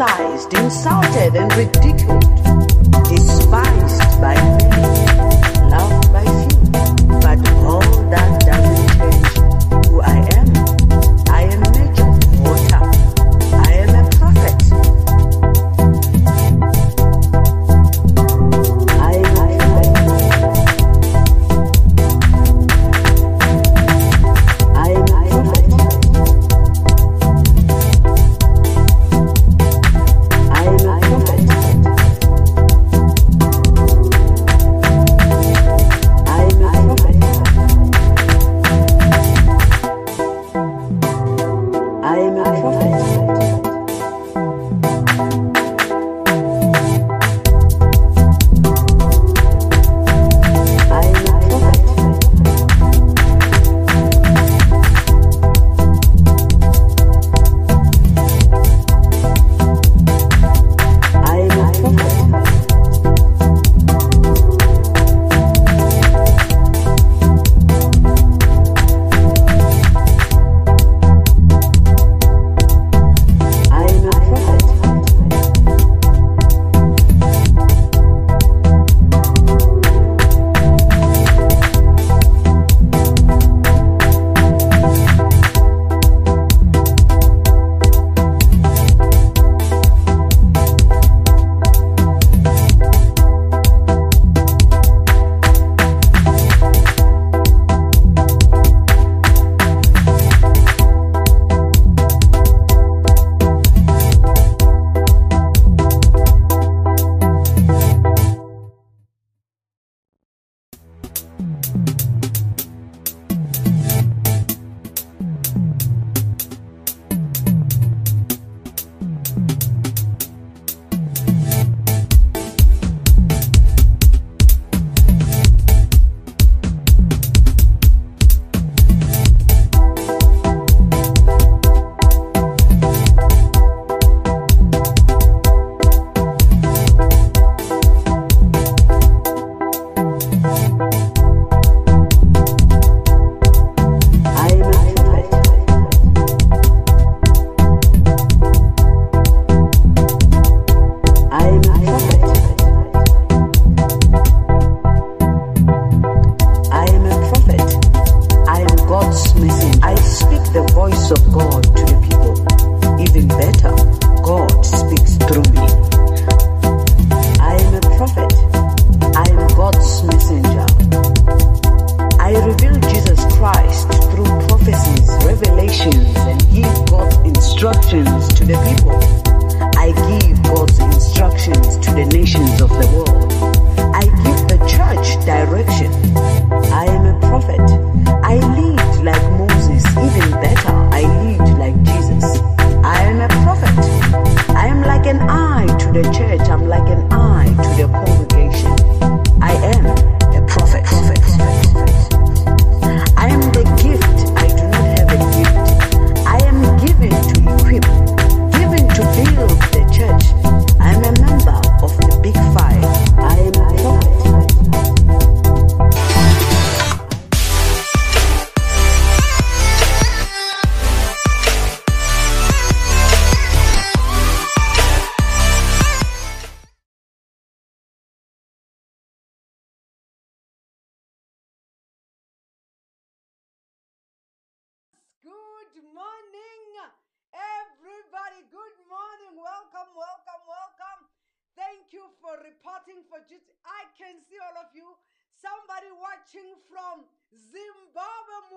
criticized, insulted, and ridiculed,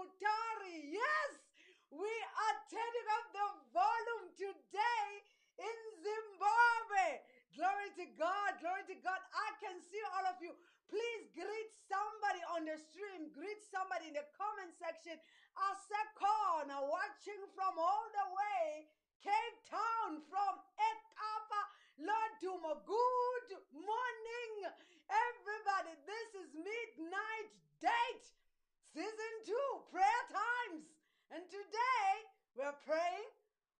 Mutare. Yes, we are turning up the volume today in Zimbabwe. Glory to God, glory to God. I can see all of you. Please greet somebody on the stream, greet somebody in the comment section. Asekona watching from all the way Cape Town from Ekapa, Lord Duma. Good morning, everybody. This is Midnight Date, Season 2, Prayer Times. And today we're praying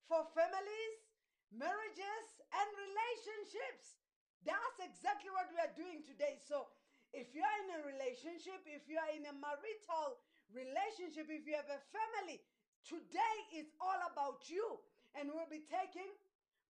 for families, marriages, and relationships. That's exactly what we are doing today. So, if you are in a relationship, if you are in a marital relationship, if you have a family, today is all about you. And we'll be taking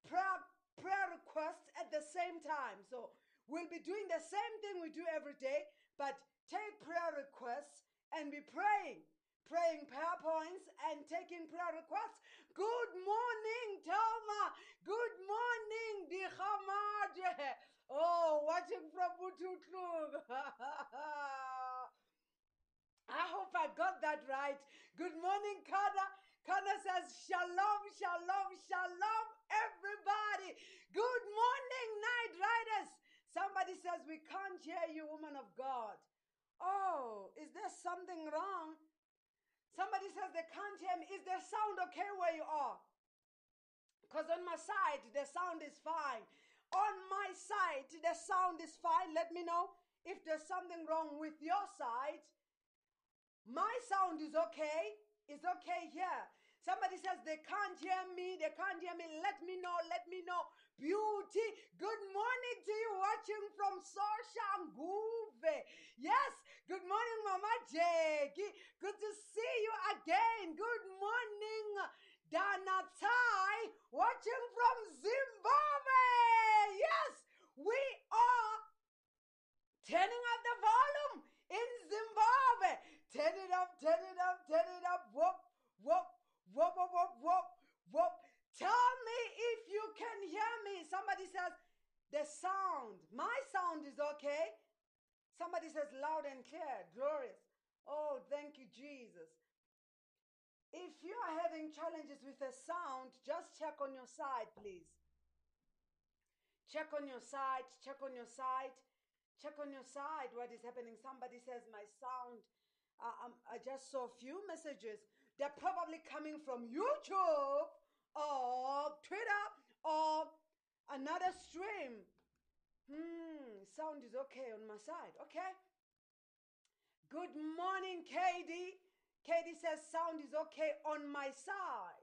prayer prayer requests at the same time. So we'll be doing the same thing we do every day, but take prayer requests and be praying. Praying prayer points and taking prayer requests. Good morning, Thelma. Good morning, Dihamaje. Oh, watching from Bututlung. I hope I got that right. Good morning, Kana. Kana says, Shalom, shalom, shalom, everybody. Good morning, night riders. Somebody says, We can't hear you, woman of God. Oh, is there something wrong? Somebody says they can't hear me. Is the sound okay where you are? Because on my side, the sound is fine. On my side, the sound is fine. Let me know if there's something wrong with your side. My sound is okay. It's okay here. Somebody says they can't hear me. They can't hear me. Let me know. Let me know. Beauty. Good morning to you watching from Yes. Good morning, Mama Jackie. Good to see you again. Good morning, Dana Tai, watching from Zimbabwe. Yes, we are turning up the volume in Zimbabwe. Turn it up, turn it up, turn it up. Whoop, whoop, whoop, whoop, whoop, whoop, whoop. Tell me if you can hear me. Somebody says the sound, my sound is okay. Somebody says loud and clear, glorious. Oh, thank you, Jesus. If you are having challenges with the sound, just check on your side, please. Check on your side, check on your side, check on your side what is happening. Somebody says, My sound. Uh, um, I just saw a few messages. They're probably coming from YouTube or Twitter or another stream. Hmm, sound is okay on my side. Okay. Good morning, Katie. Katie says sound is okay on my side.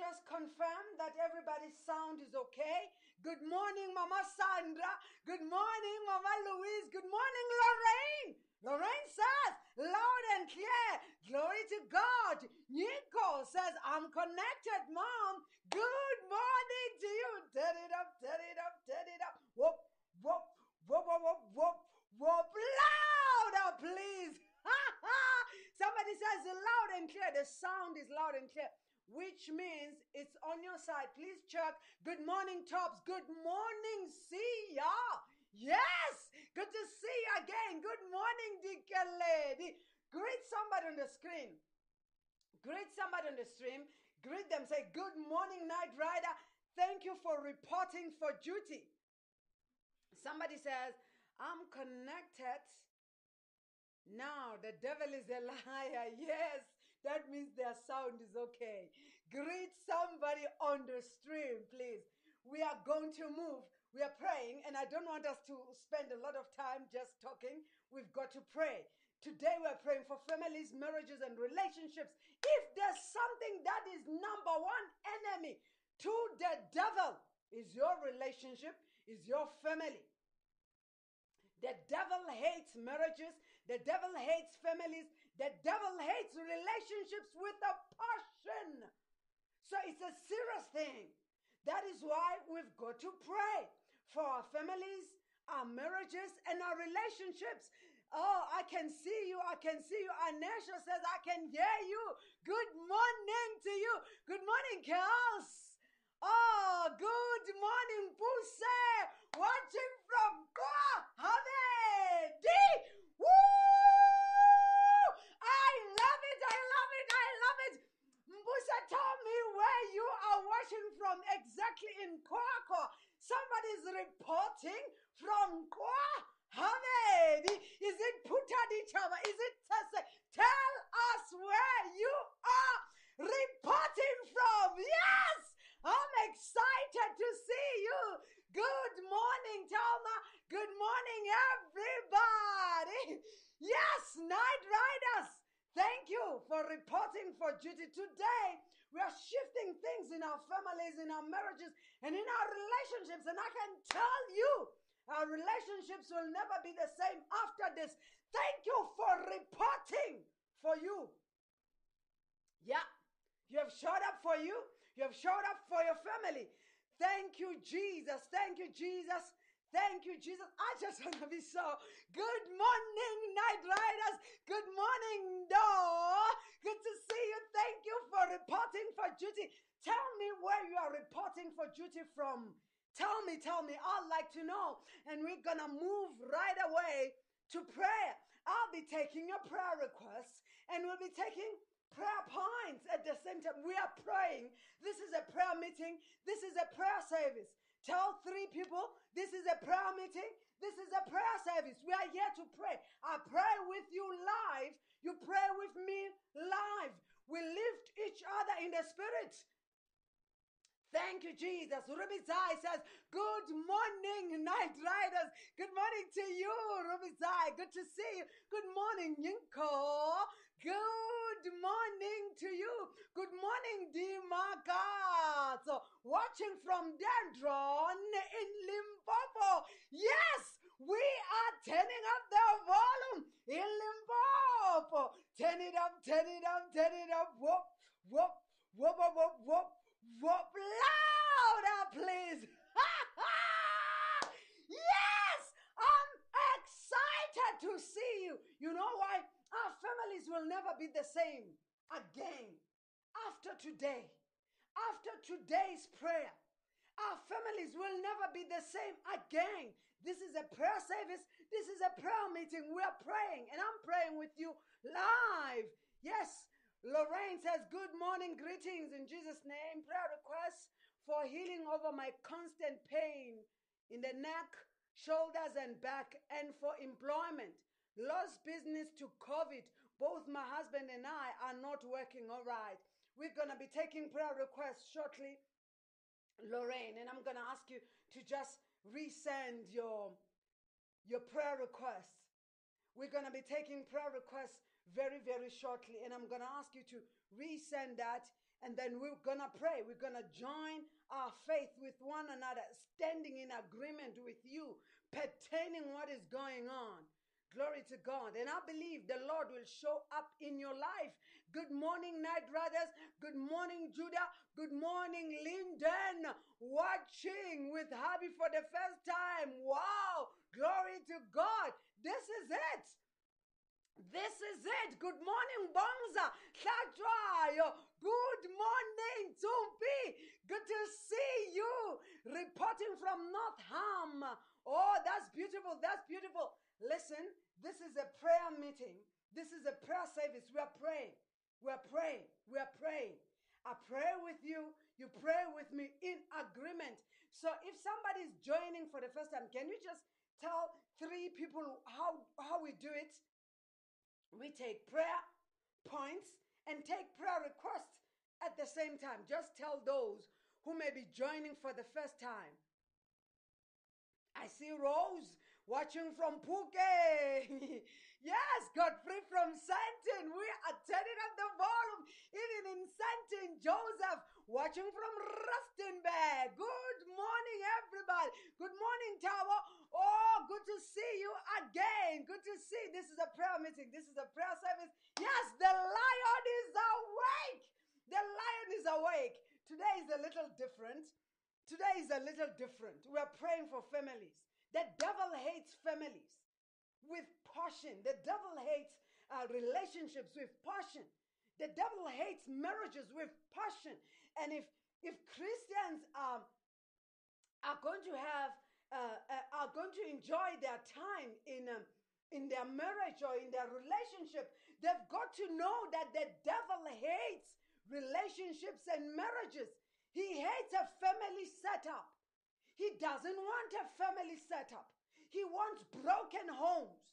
Just confirm that everybody's sound is okay? Good morning, Mama Sandra. Good morning, Mama Louise. Good morning, Lorraine. Lorraine says, loud and clear, glory to God. Nico says, I'm connected, Mom. Good morning to you. Turn it up, turn it up, turn it up. Whoop, whoop, whoop, whoop, whoop, whoop, whoop. Louder, please. Somebody says loud and clear. The sound is loud and clear which means it's on your side. Please check. Good morning, Tops. Good morning, see ya. Yes, good to see you again. Good morning, Deacon Lady. Greet somebody on the screen. Greet somebody on the stream. Greet them. Say, Good morning, Night Rider. Thank you for reporting for duty. Somebody says, I'm connected. Now, the devil is a liar. Yes, that means their sound is okay. Greet somebody on the stream, please. We are going to move. We are praying, and I don't want us to spend a lot of time just talking. We've got to pray. Today, we're praying for families, marriages, and relationships. If there's something that is number one enemy to the devil, is your relationship, is your family. The devil hates marriages. The devil hates families. The devil hates relationships with a passion. So it's a serious thing. That is why we've got to pray for our families, our marriages, and our relationships. Oh, I can see you. I can see you. Anesha says, I can hear you. Good morning to you. Good morning, Kels. Oh, good morning, Puse. Watching from Guahamedi. Woo! I love it. I love it. I love it. Mbusa, tell me where you are watching from exactly in Kwakwa. Somebody's reporting from Guahamedi. Is it Putadichava? Is it Tese? Tell us where you are reporting from. Yes! I'm excited to see you. Good morning, Thelma. Good morning, everybody. Yes, Night Riders. Thank you for reporting for duty. Today, we are shifting things in our families, in our marriages, and in our relationships. And I can tell you, our relationships will never be the same after this. Thank you for reporting for you. Yeah, you have showed up for you, you have showed up for your family. Thank you, Jesus. Thank you, Jesus. Thank you, Jesus. I just want to be so. Good morning, night riders. Good morning, door. Good to see you. Thank you for reporting for duty. Tell me where you are reporting for duty from. Tell me, tell me. I'd like to know. And we're going to move right away to prayer. I'll be taking your prayer requests and we'll be taking prayer points at the same time. We are praying. This is a prayer meeting. This is a prayer service. Tell three people this is a prayer meeting. This is a prayer service. We are here to pray. I pray with you live. You pray with me live. We lift each other in the spirit. Thank you, Jesus. Ruby Zai says, Good morning, night riders. Good morning to you, Ruby Zai. Good to see you. Good morning, Yinko. Good morning to you. Good morning, Dimaka. So, watching from Dendron in Limpopo. Yes, we are turning up the volume in Limpopo. Turn it up, turn it up, turn it up. Whoop, whoop, whoop, whoop, whoop, whoop. Whoop louder, please. yes, I'm excited to see you. You know why? Our families will never be the same again after today. After today's prayer, our families will never be the same again. This is a prayer service. This is a prayer meeting. We are praying, and I'm praying with you live. Yes, Lorraine says, Good morning, greetings in Jesus' name. Prayer requests for healing over my constant pain in the neck, shoulders, and back, and for employment. Lost business to COVID. Both my husband and I are not working all right. We're going to be taking prayer requests shortly, Lorraine, and I'm going to ask you to just resend your, your prayer requests. We're going to be taking prayer requests very, very shortly. And I'm going to ask you to resend that. And then we're going to pray. We're going to join our faith with one another, standing in agreement with you, pertaining what is going on. Glory to God. And I believe the Lord will show up in your life. Good morning, night Brothers. Good morning, Judah. Good morning, Linden. Watching with Hubby for the first time. Wow. Glory to God. This is it. This is it. Good morning, Bonza. Good morning, Tumpi. Good to see you. Reporting from North Ham. Oh, that's beautiful. That's beautiful. Listen, this is a prayer meeting. This is a prayer service. We are praying. We are praying. We are praying. I pray with you. You pray with me in agreement. So if somebody is joining for the first time, can you just tell three people how, how we do it? We take prayer points and take prayer requests at the same time. Just tell those who may be joining for the first time. I see Rose watching from Phuket. yes, Godfrey from Santin. We are turning up the volume. Even in Santin, Joseph watching from Rustenburg. Good morning, everybody. Good morning, Tower. Oh, good to see you again. Good to see. This is a prayer meeting. This is a prayer service. Yes, the lion is awake. The lion is awake. Today is a little different. Today is a little different. We are praying for families. The devil hates families with passion. The devil hates uh, relationships with passion. The devil hates marriages with passion. And if if Christians um, are going to have uh, uh, are going to enjoy their time in um, in their marriage or in their relationship, they've got to know that the devil hates relationships and marriages. He hates a family setup. He doesn't want a family setup. He wants broken homes.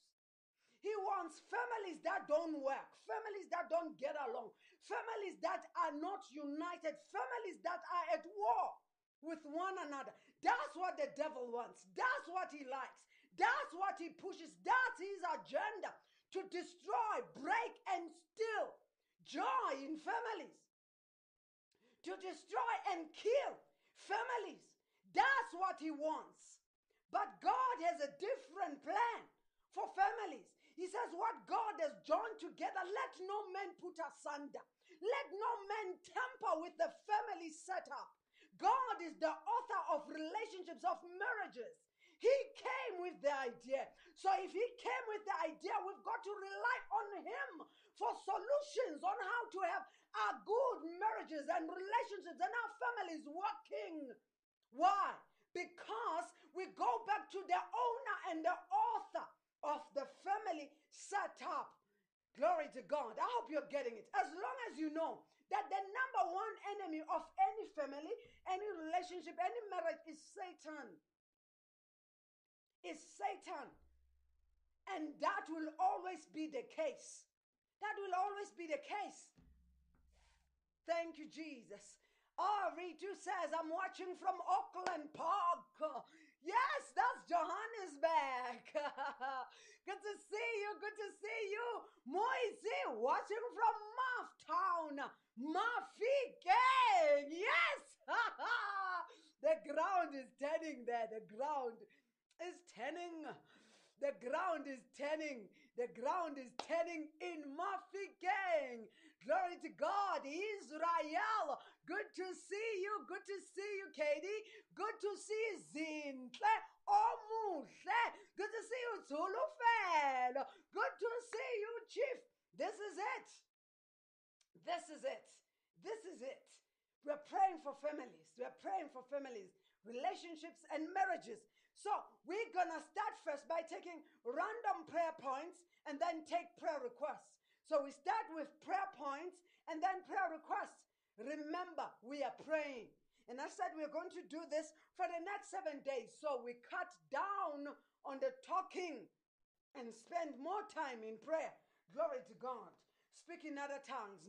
He wants families that don't work, families that don't get along, families that are not united, families that are at war with one another. That's what the devil wants. That's what he likes. That's what he pushes. That's his agenda to destroy, break, and steal. joy in families, to destroy and kill families. That's what he wants. But God has a different plan for families. He says, What God has joined together, let no man put asunder. Let no man tamper with the family setup. God is the author of relationships, of marriages. He came with the idea. So if he came with the idea, we've got to rely on him for solutions on how to have our good marriages and relationships and our families working. Why? Because we go back to the owner and the author of the family setup. Glory to God. I hope you're getting it. As long as you know that the number one enemy of any family, any relationship, any marriage is Satan. Is Satan. And that will always be the case. That will always be the case. Thank you, Jesus. Oh, Ritu says, I'm watching from Auckland Park. Yes, that's Johannesburg. good to see you. Good to see you. Moise, watching from Mufftown. Gang. Yes. the ground is turning there. The ground is turning. The ground is turning. The ground is turning in Mafikeng. Glory to God. Israel. Good to see you. Good to see you, Katie. Good to see Zintle. Omuhle. Good to see you, Zulufelo. Good to see you, Chief. This is it. This is it. This is it. We're praying for families. We're praying for families, relationships, and marriages. So we're going to start first by taking random prayer points and then take prayer requests. So we start with prayer points and then prayer requests. Remember, we are praying. And I said we're going to do this for the next seven days. So we cut down on the talking and spend more time in prayer. Glory to God. Speak in other tongues.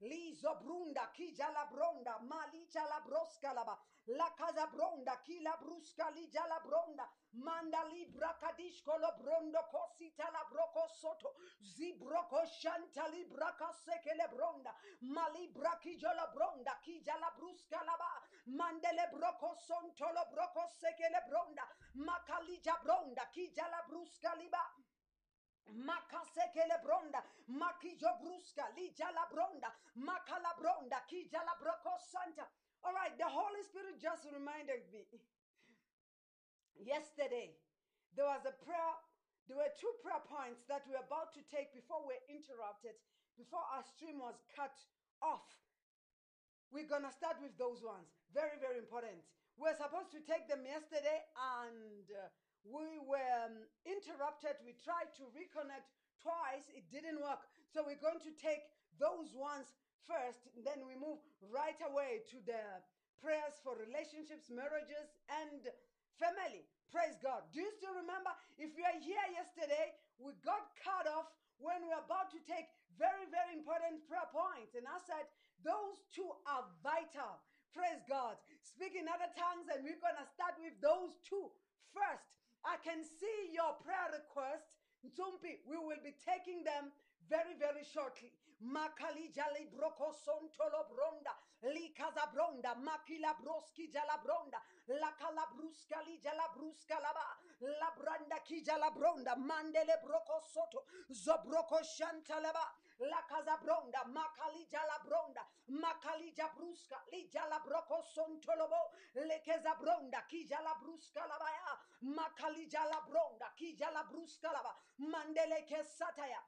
Lizo brunda kija la bronda. Malicha la broska laba. La casa bronda. Kila bruska lija la bronda. Manda libra kadishko lo brondo kosita la broko soto. Zibroko shanta libra kaseke le bronda. Malibra kija la bronda. Kija la bruska laba. Mandele broko sonto lo broko seke le bronda. Makalija bronda. Kija la bruska liba. Makasekele bronda, makijo bruska, lija la bronda, makala bronda, kija la broko santa. All right, the Holy Spirit just reminded me. Yesterday, there was a prayer, there were two prayer points that we were about to take before we were interrupted, before our stream was cut off. We're gonna start with those ones. Very, very important. We're supposed to take them yesterday and uh, we were um, interrupted. We tried to reconnect twice, it didn't work. So we're going to take those ones first, then we move right away to the prayers for relationships, marriages, and family. Praise God. Do you still remember? If you are here yesterday, we got cut off when we are about to take very, very important prayer points. And I said, those two are vital. Praise God. Speak in other tongues, and we're going to start with those two first. Can see your prayer request. Ntsumpi, we will be taking them very, very shortly. Makali jali broko sontolo bronda, likaza bronda, makila broski jala bronda, la kala bruska li jala bruska laba, la branda ki jala bronda, mandele broko soto, zobroko shantalaba, la casa bronda, makali jala bronda, makali jabruska, li jala broko sontolobo, lekeza bronda, ki jala bruska labaya, makali jala bronda, ki jala bruska laba, mandele ke oh, sataya.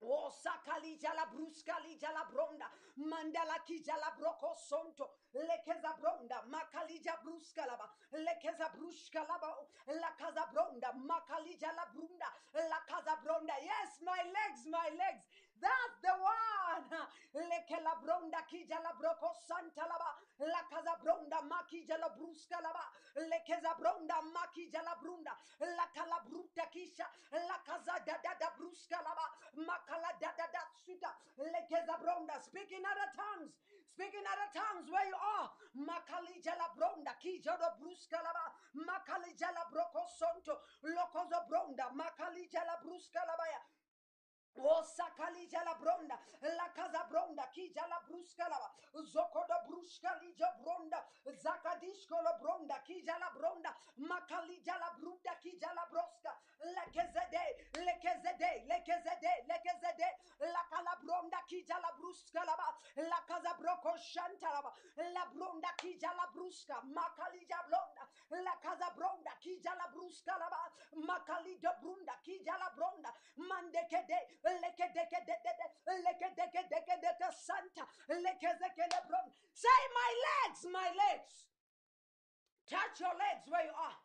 O sakali jala bruskali jala bronda mandala ki jala broko sonto. Lekeza bronda makali jala bruskalaba lekeza bruskalaba la casa bronda makali jala brunda la casa bronda. Yes my legs my legs that's the one. Lekela bronda ki jala broko santa laba la casa bronda maki jala bruskalaba lekeza bronda maki jala brunda. La kala bruta kisha la casa da da da bruskalaba makala da da da suta. Lekeza bronda. Speak in other tongues. Speak in other tongues where you are. Makali jala bronda ki jala bruskalaba makali jala broko sonto. Lokozo bronda. Makali jala bruskalaba ya O sakalija la bronda, la casa bronda, kija la bruska la, zoko da bruska lija bronda, zakadishko la bronda, kija la bronda, makalija la brunda, kija la broska, lekezede, lekezede, lekezede, lekezede, la kala bronda, kija la bruska la ba, la casa broko shanta la bronda, kija la bruska, makalija blonda, la casa bronda, kija la bruska la ba, makalija brunda, kija la bronda, mandekede, Santa. Say, my legs, my legs. Touch your legs where you are.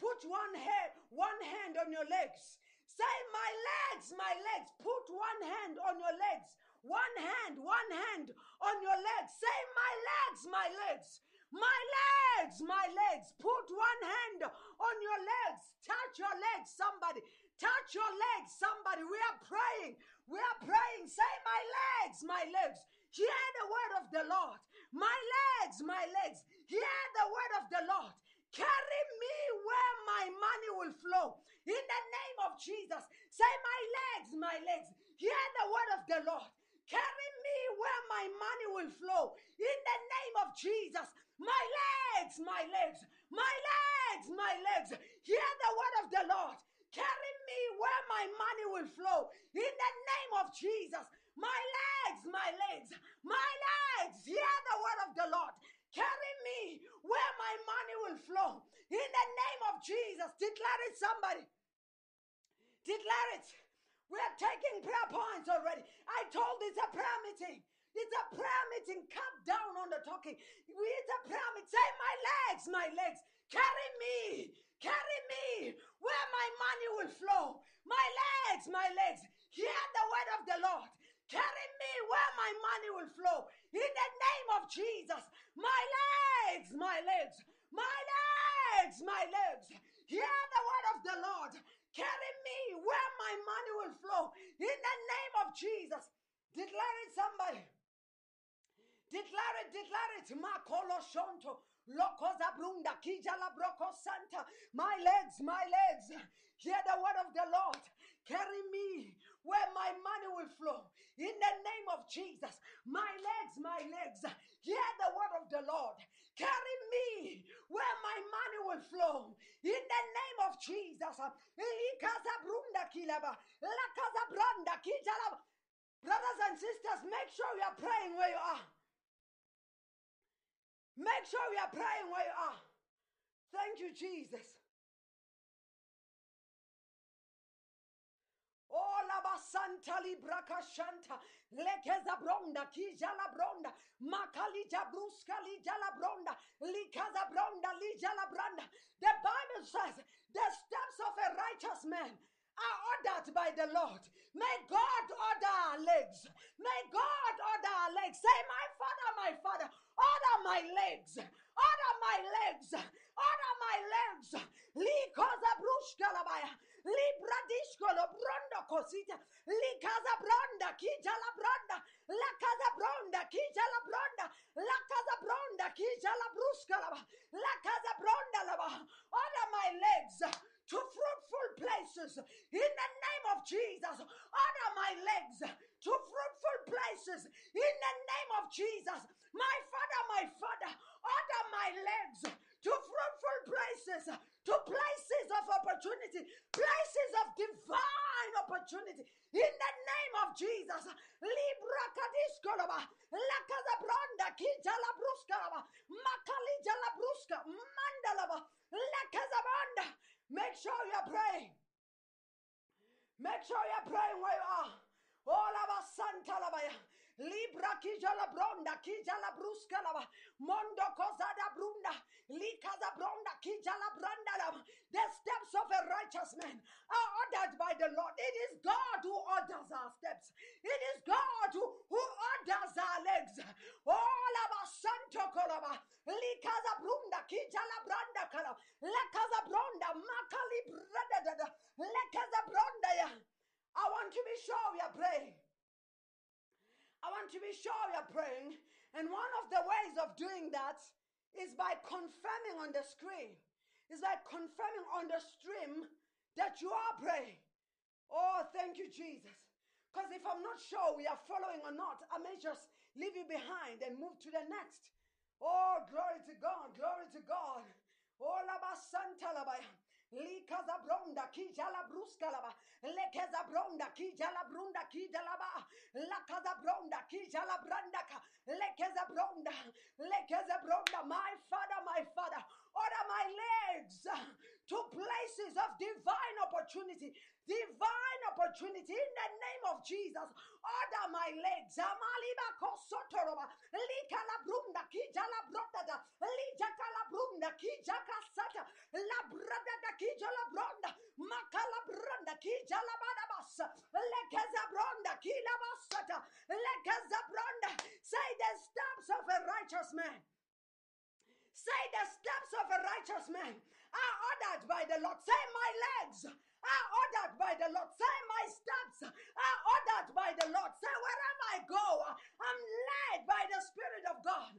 Put one hand, one hand on your legs. Say, my legs, my legs. Put one hand on your legs. One hand, one hand on your legs. Say, my legs, my legs. My legs, my legs. Put one hand on your legs. Touch your legs, somebody. Touch your legs, somebody. We are praying. We are praying. Say, My legs, my legs. Hear the word of the Lord. My legs, my legs. Hear the word of the Lord. Carry me where my money will flow. In the name of Jesus. Say, My legs, my legs. Hear the word of the Lord. Carry me where my money will flow. In the name of Jesus. My legs, my legs. My legs, my legs. Hear the word of the Lord. Carry me where my money will flow. In the name of Jesus. My legs, my legs, my legs. Hear the word of the Lord. Carry me where my money will flow. In the name of Jesus. Declare it, somebody. Declare it. We are taking prayer points already. I told it's a prayer meeting. It's a prayer meeting. Cut down on the talking. It's a prayer meeting. Say, my legs, my legs. Carry me. Carry me where my money will flow. My legs, my legs. Hear the word of the Lord. Carry me where my money will flow. In the name of Jesus. My legs, my legs. My legs, my legs. Hear the word of the Lord. Carry me where my money will flow. In the name of Jesus. Declare it, somebody. Declare it, declare it. Makolo shonto. Lokoza brunda. Kijala broko santa. My legs, my legs. Hear the word of the Lord. Carry me where my money will flow. In the name of Jesus. My legs, my legs. Hear the word of the Lord. Carry me where my money will flow. In the name of Jesus. Brothers and sisters, make sure you are praying where you are. Make sure you are praying where you are. Thank you, Jesus. Santa libra kashanta. Lekeza bronda, kija la bronda. Makalija bruska lija la bronda. Likaza bronda, lija la branda. The Bible says the steps of a righteous man are ordered by the Lord. May God order our legs. May God order our legs. Say, My Father, my Father, order my legs. Order my legs. Order my legs. Likoza brushka labaya. Libra dishkolo brondo cosita. Likaza bronda, kija la bronda. La casa bronda, kija la bronda. La casa bronda, kija la brusca laba. La casa bronda laba. Order my legs to fruitful places in the name of Jesus. Order my legs to fruitful places in the name of Jesus. My Father, my Father, order my legs to fruitful places, to places of opportunity, places of divine opportunity in the name of Jesus. Libra kadiskolaba, la casa bronda, kijala bruskalaba, makalija la bruska, mandalaba, la casa. Make sure you're praying. Make sure you're praying where you are. Us, Santa Labaya. Libra kijala bronda, kijala bruska lava, mondo cosada brunda, likaza bronda, kijala branda lava. The steps of a righteous man are ordered by the Lord. It is God who orders our steps. It is God who, who orders our legs. All of us, santo colaba, likaza brunda, kijala branda kala, lekaza bronda, makali brada, lekaza bronda. I want to be sure we are praying. I want to be sure we are praying. And one of the ways of doing that is by confirming on the screen. Is by confirming on the stream that you are praying. Oh, thank you, Jesus. Because if I'm not sure we are following or not, I may just leave you behind and move to the next. Oh, glory to God, glory to God. Oh, santa. Likaza bronda ki jala bruska laba. Lekeza bronda ki jala brunda ki jalaba. Lakaza bronda ki jala branda ka. Lekeza bronda. Lekeza bronda. My father, my father. Order my legs to places of divine opportunity. Divine opportunity in the name of Jesus. Order my legs. Amaliba kosotoroba. Lika la brunda ki jala bronda da. Lijaka la brunda ki jaka sata. La branda da ki jala bronda. Makala branda ki jala badabas. Lekeza bronda ki la basata. Lekeza bronda. Say the steps of a righteous man. Say the steps of a righteous man are ordered by the Lord. Say my legs are ordered by the Lord. Say my steps are ordered by the Lord. Say wherever I go, I'm led by the Spirit of God.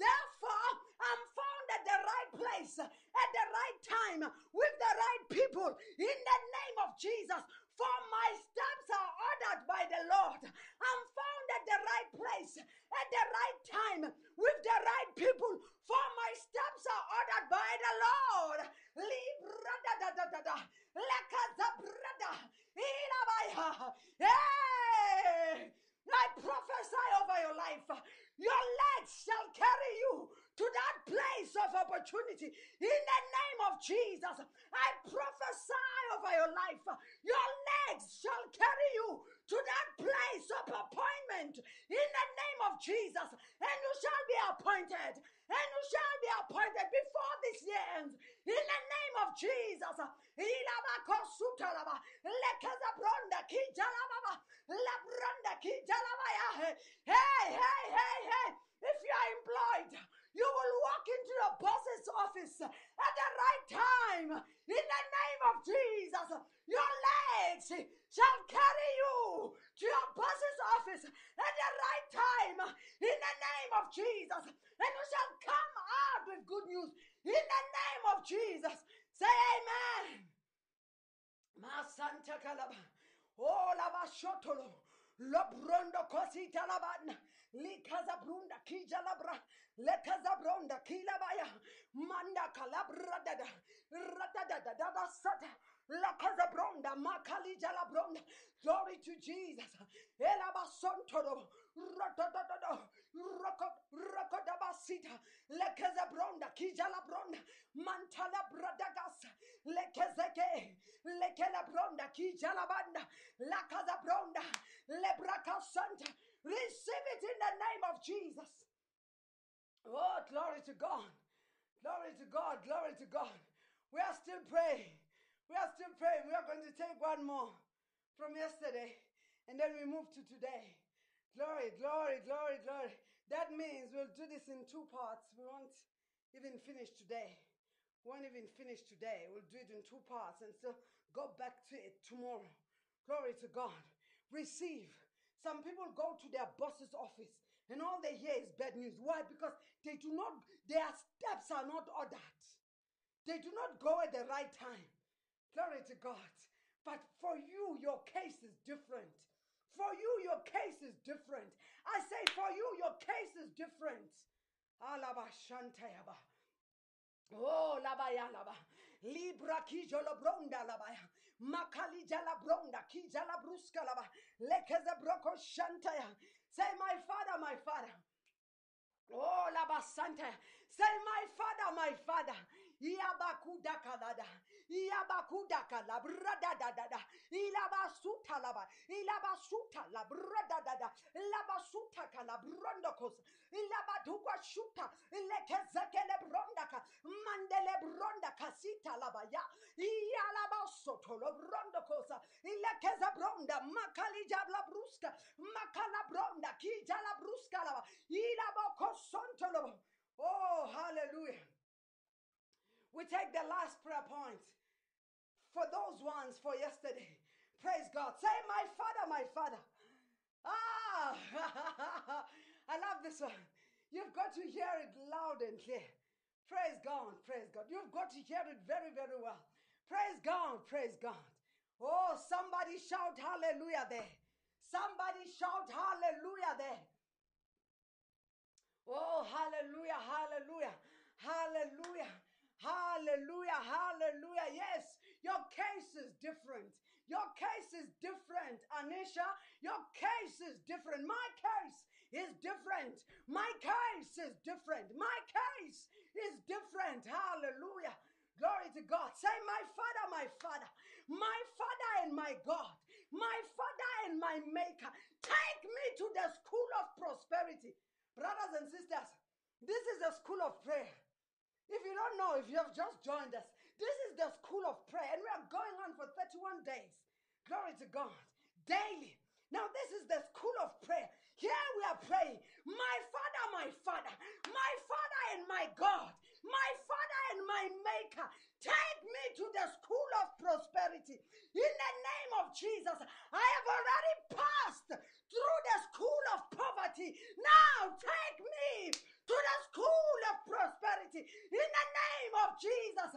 Therefore, I'm found at the right place at the right time with the right people in the name of Jesus. For my steps are ordered by the Lord. I'm found at the right place at the right time with the right people. For my steps are ordered by the Lord. Hey! I prophesy over your life. Your legs shall carry you to that place of opportunity in the name of Jesus. I prophesy over your life. Your legs shall carry you to that place of appointment in the name of Jesus. And you shall be appointed. And you shall be appointed before this year ends. In the name of Jesus. Hey, hey, hey, hey. If you are employed, you will walk into your boss's office at the right time. In the name of Jesus, your legs shall carry you to your boss's office at the right time. In the name of Jesus, and you shall come out with good news. In the name of Jesus, say Amen. Ma Santa. Oh, lava shotolo. Lobrondo cosita labana. Likaza brunda kija labra. Lekaza bronda kilabaya. Manda calabra dada. Radada dada sata. Lakaza bronda. Makali jala bronda. Glory to Jesus. Elaba sontoro. Radadada. Rokodabasita. Lekeza bronda. Kija la bronda. Mantala bradagasa. Lekezeke. Lekela bronda. Kija la banda. Lakaza bronda. Lebraka santa. Receive it in the name Jesus. Oh, glory to God. Glory to God. Glory to God. We are still praying. We are still praying. We are going to take one more from yesterday and then we move to today. Glory, glory, glory, glory. That means we'll do this in two parts. We won't even finish today. We won't even finish today. We'll do it in two parts and still go back to it tomorrow. Glory to God. Receive. Some people go to their boss's office and all they hear is bad news. Why? Because they do not, their steps are not ordered. They do not go at the right time. Glory to God. But for you, your case is different. For you, your case is different. I say, for you, your case is different. Ah, Alaba shantayaba. Oh, labaya laba. Libra kijo la bronda labaya. Makali jala bronda kija la bruska laba. Lekeze broko shantaya. Say, my father, my father. Oh, laba santa. Say, my father, my father. Iabakuda kalada. Iabakuda kala brada da da da. Ilabasuta laba. Ilabasuta la brada da da. Ilabasuta kala brondokos. Ilabaduka shuta. Ilekezekele brondaka. Mandele bronda kasita laba ya. Ialabasoto lo brondokosa. Ilekeza bronda. Makali jabla bruska. Makala bronda. Bruska laba. Ilaboko sontolo. Oh, hallelujah. We take the last prayer point for those ones for yesterday. Praise God. Say, My Father, my Father. Ah, I love this one. You've got to hear it loud and clear. Praise God, praise God. You've got to hear it very, very well. Praise God, praise God. Oh, somebody shout hallelujah there. Somebody shout hallelujah there. Oh, hallelujah, hallelujah, hallelujah, hallelujah, hallelujah. Yes, your case is different. Your case is different, Anisha. Your case is different. My case is different. My case is different. My case is different. Hallelujah. Glory to God. Say, My Father, my Father, my Father and my God, my Father and my Maker, take me to the school of prosperity. Brothers and sisters, this is the school of prayer. If you don't know, if you have just joined us, this is the school of prayer, and we are going on for 31 days. Glory to God. Daily. Now, this is the school of prayer. Here we are praying, My Father, my Father, my Father and my God, my Father and my Maker, take me to the school of prosperity. In the name of Jesus, I have already passed through the school of poverty. Now take me to the school of prosperity. In the name of Jesus,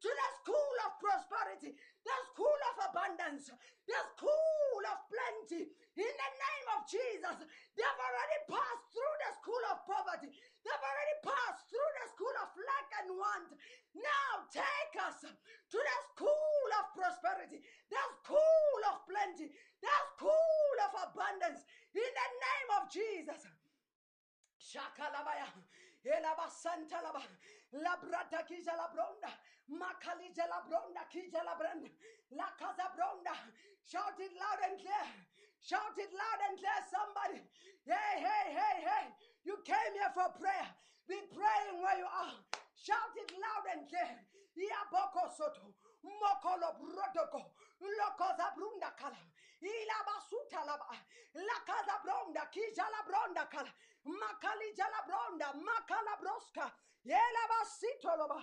to the school of prosperity, the school of abundance, the school of plenty. In the name of Jesus, they have already passed through the school of poverty. They've already passed through the school of lack and want. Now take us to the school of prosperity, the school of plenty, the school of abundance. In the name of Jesus. Shakalabaya. Elaba Santa Laba. Labrata Kija Labronda. Makalija Labronda Kija Labranda. La Casa Bronda. Shout it loud and clear. Shout it loud and clear, somebody. Hey, hey, hey, hey. You came here for prayer. Be praying where you are. Shout it loud and clear. Iaboko soto. Mokolo brodoko. Lokoza brunda kala. Ilabasuta laba. La casa bronda. Kija la bronda kala. Makali jala bronda. Makala broska. Yelabasito loba.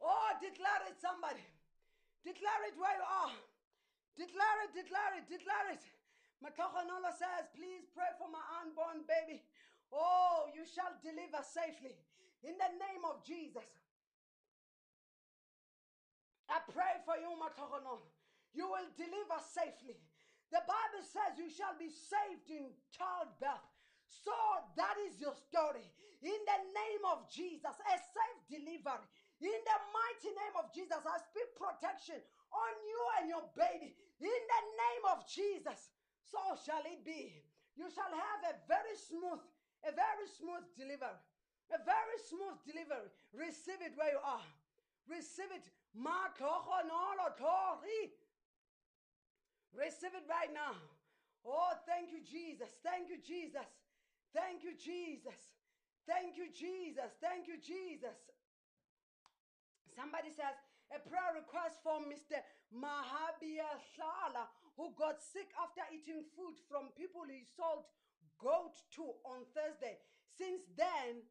Oh, declare it, somebody. Declare it where you are. Declare it, declare it, declare it. Matohanolo says, please pray for my unborn baby. Oh, you shall deliver safely in the name of Jesus. I pray for you, Matohanolo. You will deliver safely. The Bible says you shall be saved in childbirth. So that is your story. In the name of Jesus, a safe delivery. In the mighty name of Jesus, I speak protection on you and your baby. In the name of Jesus, so shall it be. You shall have a very smooth, a very smooth delivery. A very smooth delivery. Receive it where you are. Receive it. Receive it right now. Oh, thank you, Jesus. Thank you, Jesus. Thank you, Jesus. Thank you, Jesus. Thank you, Jesus. Somebody says a prayer request for Mr. Mahabir Shala, who got sick after eating food from people he sold goat to on Thursday. Since then,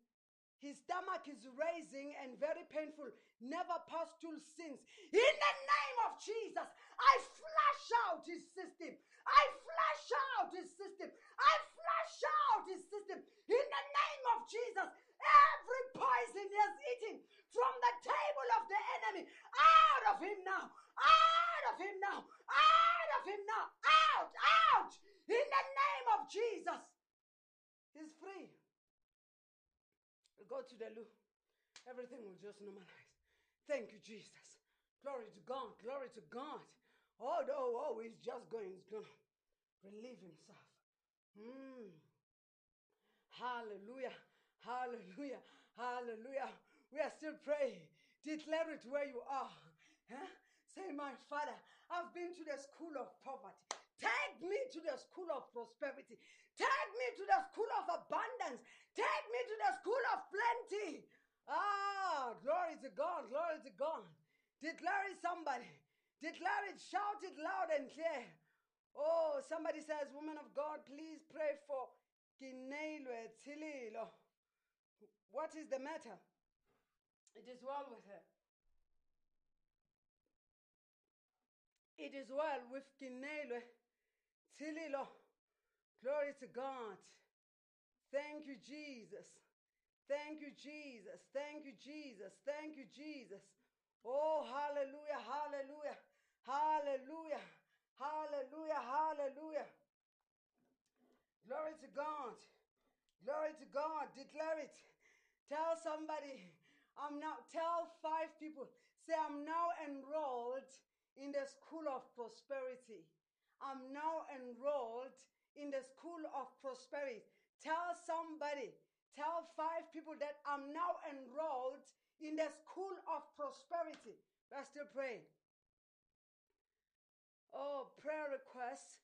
his stomach is raising and very painful. Never pustule since. In the name of Jesus, I flush out his system. I flush out his system. I flush out his system. In the name of Jesus, every poison he has eaten from the table of the enemy, out of him now. Out of him now. Out of him now. Out. Out. In the name of Jesus. He's free. Go to the loo. Everything will just normalize. Thank you, Jesus. Glory to God. Glory to God. Oh, no, oh, he's just going, he's gonna relieve himself. Mm. Hallelujah. Hallelujah. Hallelujah. We are still praying. Declare it where you are. Huh? Say, my father, I've been to the school of poverty. Take me to the school of prosperity. Take me to the school of abundance. Take me to the school of plenty. Ah, glory to God, glory to God. Declare it, somebody. Declare it, shout it loud and clear. Oh, somebody says, Woman of God, please pray for Keneilwe Tililo. What is the matter? It is well with her. It is well with Keneilwe Tililo. Glory to God. Thank you, Jesus. Thank you, Jesus. Thank you, Jesus. Thank you, Jesus. Oh, hallelujah, hallelujah, hallelujah, hallelujah, hallelujah. Glory to God. Glory to God. Declare it. Tell somebody, I'm now, tell five people, say, I'm now enrolled in the school of prosperity. I'm now enrolled in the school of prosperity. Tell somebody, tell five people that I'm now enrolled in the school of prosperity. We're still praying. Oh, prayer request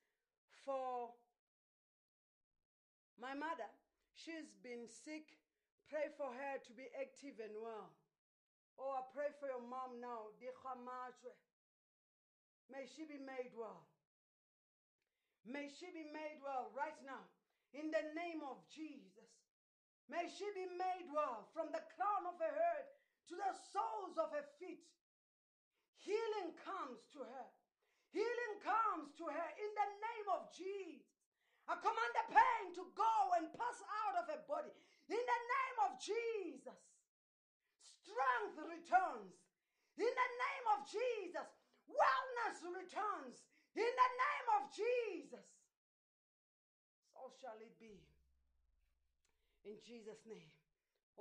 for my mother. She's been sick. Pray for her to be active and well. Oh, I pray for your mom now. May she be made well. May she be made well right now in the name of Jesus. May she be made well from the crown of her head to the soles of her feet. Healing comes to her. Healing comes to her in the name of Jesus. I command the pain to go and pass out of her body in the name of Jesus. Strength returns in the name of Jesus. Wellness returns in the name of Jesus so shall it be. In Jesus' name.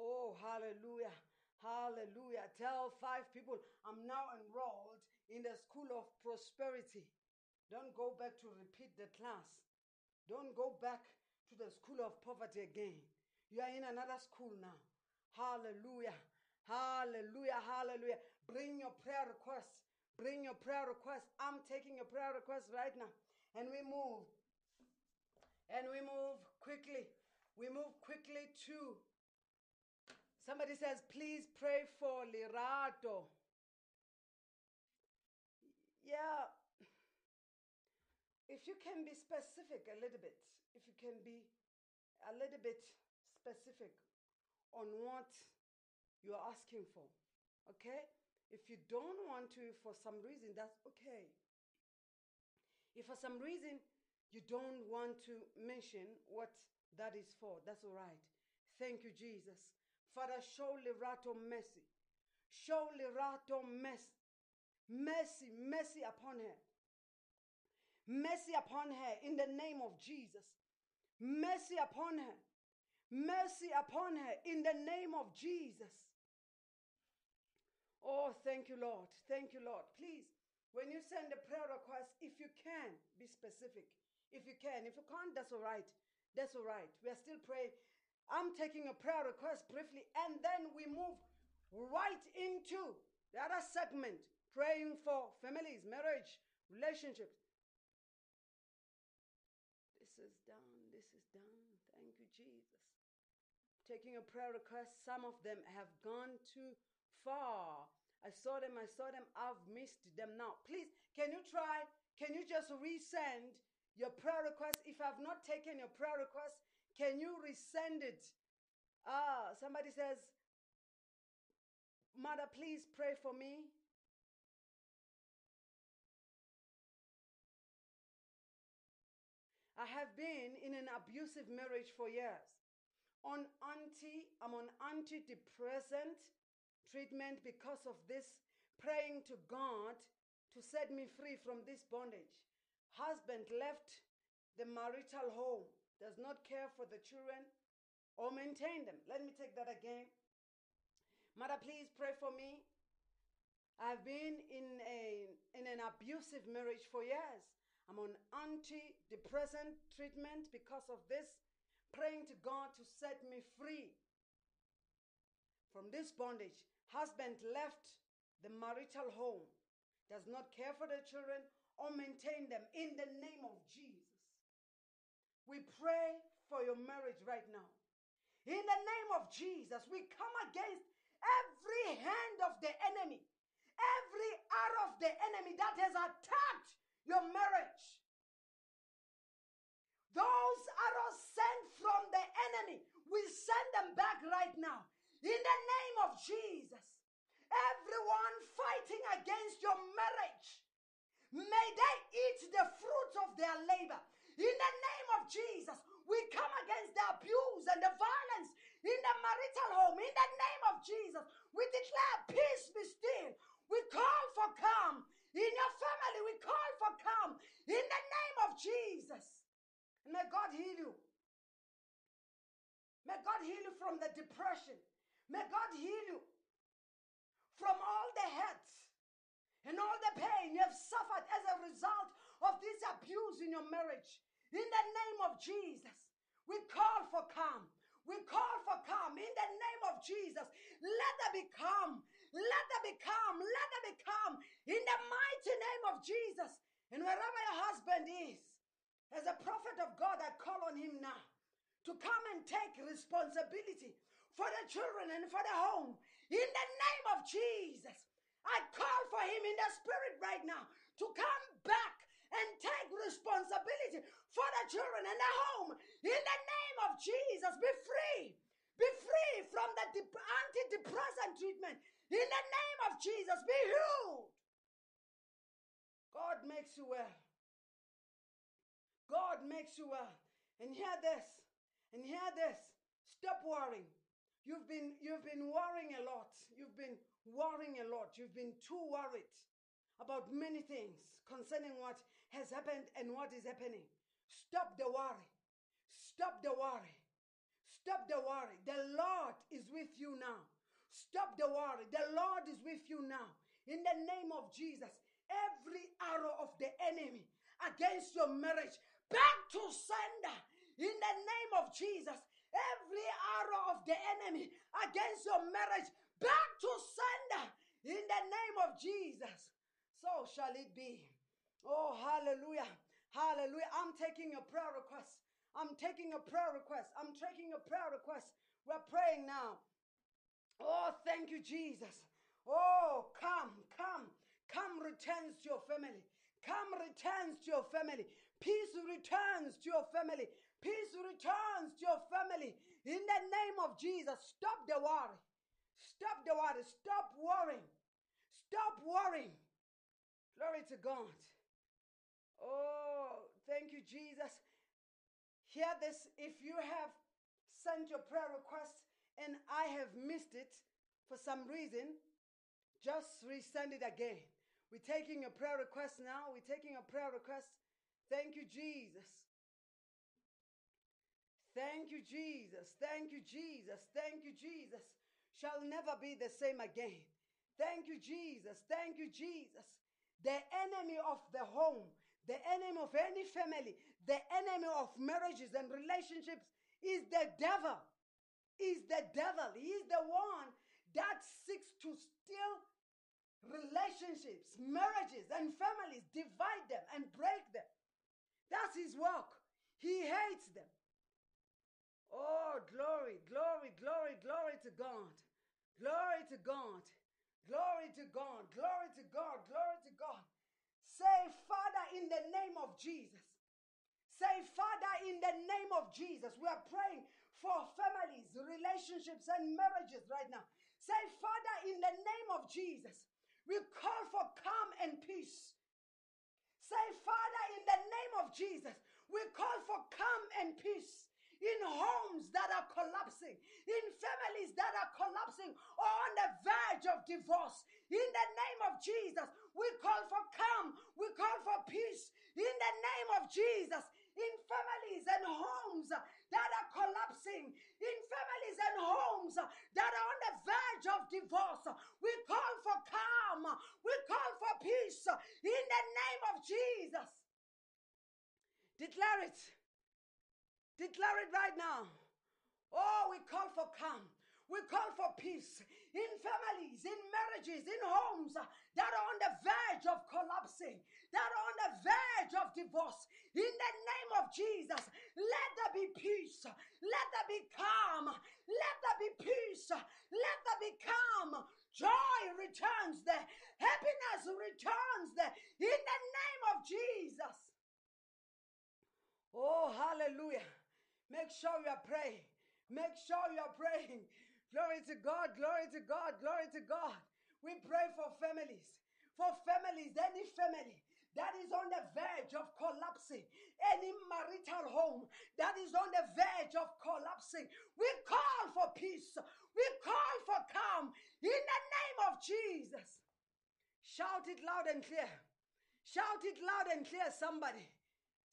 Oh, hallelujah. Hallelujah. Tell five people, I'm now enrolled in the school of prosperity. Don't go back to repeat the class. Don't go back to the school of poverty again. You are in another school now. Hallelujah. Hallelujah. Hallelujah. Bring your prayer requests. Bring your prayer requests. I'm taking your prayer requests right now. And we move and we move quickly. We move quickly to. Somebody says, please pray for Lerato. Yeah. If you can be specific a little bit, if you can be a little bit specific on what you're asking for, okay? If you don't want to, for some reason, that's okay. If for some reason you don't want to mention what that is for, that's all right. Thank you, Jesus. Father, show Lerato mercy. Show Lerato mercy. Mercy, mercy upon her. Mercy upon her in the name of Jesus. Mercy upon her. Mercy upon her in the name of Jesus. Oh, thank you, Lord. Thank you, Lord. Please, when you send a prayer request, if you can, be specific. If you can. If you can't, that's all right. That's all right. We are still praying. I'm taking a prayer request briefly, and then we move right into the other segment praying for families, marriage, relationships. This is done. This is done. Thank you, Jesus. Taking a prayer request. Some of them have gone too far. I saw them. I saw them. I've missed them now. Please, can you try? Can you just resend your prayer request? If I've not taken your prayer request, can you resend it? Ah, somebody says, Mother, please pray for me. I have been in an abusive marriage for years. On anti, I'm on antidepressant treatment because of this, praying to God to set me free from this bondage. Husband left the marital home, does not care for the children or maintain them. Let me take that again. Mother, please pray for me. I've been in a in an abusive marriage for years. I'm on antidepressant treatment because of this, praying to God to set me free from this bondage. Husband left the marital home, does not care for the children or maintain them in the name of Jesus. We pray for your marriage right now. In the name of Jesus, we come against every hand of the enemy, every arrow of the enemy that has attacked your marriage. Those arrows sent from the enemy, we send them back right now. In the name of Jesus. Everyone fighting against your marriage, may they eat the fruit of their labor. In the name of Jesus, we come against the abuse and the violence in the marital home. In the name of Jesus, we declare peace be still. We call for calm. In your family, we call for calm. In the name of Jesus. And may God heal you. May God heal you from the depression. May God heal you from all the hurts and all the pain you have suffered as a result of this abuse in your marriage. In the name of Jesus, we call for calm. We call for calm in the name of Jesus. Let there be calm. Let there be calm. Let there be calm in the mighty name of Jesus. And wherever your husband is, as a prophet of God, I call on him now to come and take responsibility for the children and for the home. In the name of Jesus, I call for him in the spirit right now to come back and take responsibility for the children and the home. In the name of Jesus, be free. Be free from the dep- antidepressant treatment. In the name of Jesus, be healed. God makes you well. God makes you well. And hear this. And hear this. Stop worrying. You've been you've been worrying a lot. You've been worrying a lot. You've been too worried about many things concerning what has happened and what is happening. Stop the worry. Stop the worry. Stop the worry. The Lord is with you now. Stop the worry. The Lord is with you now. In the name of Jesus, every arrow of the enemy against your marriage, back to sender. In the name of Jesus, every arrow of the enemy against your marriage, back to sender. In the name of Jesus, so shall it be. Oh, hallelujah. Hallelujah. I'm taking a prayer request. I'm taking a prayer request. I'm taking a prayer request. We're praying now. Oh, thank you, Jesus. Oh, come, come, come returns to your family. Come returns to your family. Peace returns to your family. Peace returns to your family. In the name of Jesus, stop the worry. Stop the worry. Stop worrying. Stop worrying. Glory to God. Oh, thank you, Jesus. Hear this if you have sent your prayer request and I have missed it for some reason, just resend it again. We're taking a prayer request now. We're taking a prayer request. Thank you, Jesus. Thank you, Jesus. Thank you, Jesus. Thank you, Jesus. Shall never be the same again. Thank you, Jesus. Thank you, Jesus. The enemy of the home, the enemy of any family, the enemy of marriages and relationships is the devil. Is the devil. He is the one that seeks to steal relationships, marriages, and families, divide them and break them. That's his work. He hates them. Oh, glory, glory, glory, glory to God. Glory to God. Glory to God. Glory to God. Glory to God. Say, Father, in the name of Jesus. Say, Father, in the name of Jesus. We are praying for families, relationships, and marriages right now. Say, Father, in the name of Jesus. We call for calm and peace. Say, Father, in the name of Jesus, we call for calm and peace in homes that are collapsing, in families that are collapsing or on the verge of divorce. In the name of Jesus, we call for calm, we call for peace. In the name of Jesus, in families and homes that are collapsing, in families and homes that are on the verge of divorce, we call for calm, we call for peace. In the name of Jesus, declare it. Declare it right now. Oh, we call for calm. We call for peace in families, in marriages, in homes that are on the verge of collapsing, that are on the verge of divorce. In the name of Jesus, let there be peace. Let there be calm. Let there be peace. Let there be calm. Joy returns there. Happiness returns there. In the name of Jesus. Oh, hallelujah. Make sure you are praying. Make sure you are praying. Glory to God, glory to God, glory to God. We pray for families, for families, any family that is on the verge of collapsing, any marital home that is on the verge of collapsing. We call for peace, we call for calm in the name of Jesus. Shout it loud and clear. Shout it loud and clear, somebody.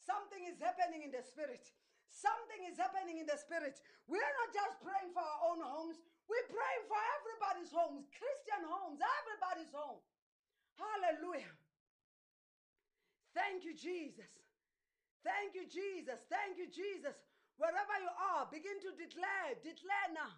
Something is happening in the spirit. Something is happening in the spirit. We're not just praying for our own homes, we're praying for everybody's homes, Christian homes, everybody's home. Hallelujah. Thank you, Jesus. Thank you, Jesus. Thank you, Jesus. Wherever you are, begin to declare, declare now.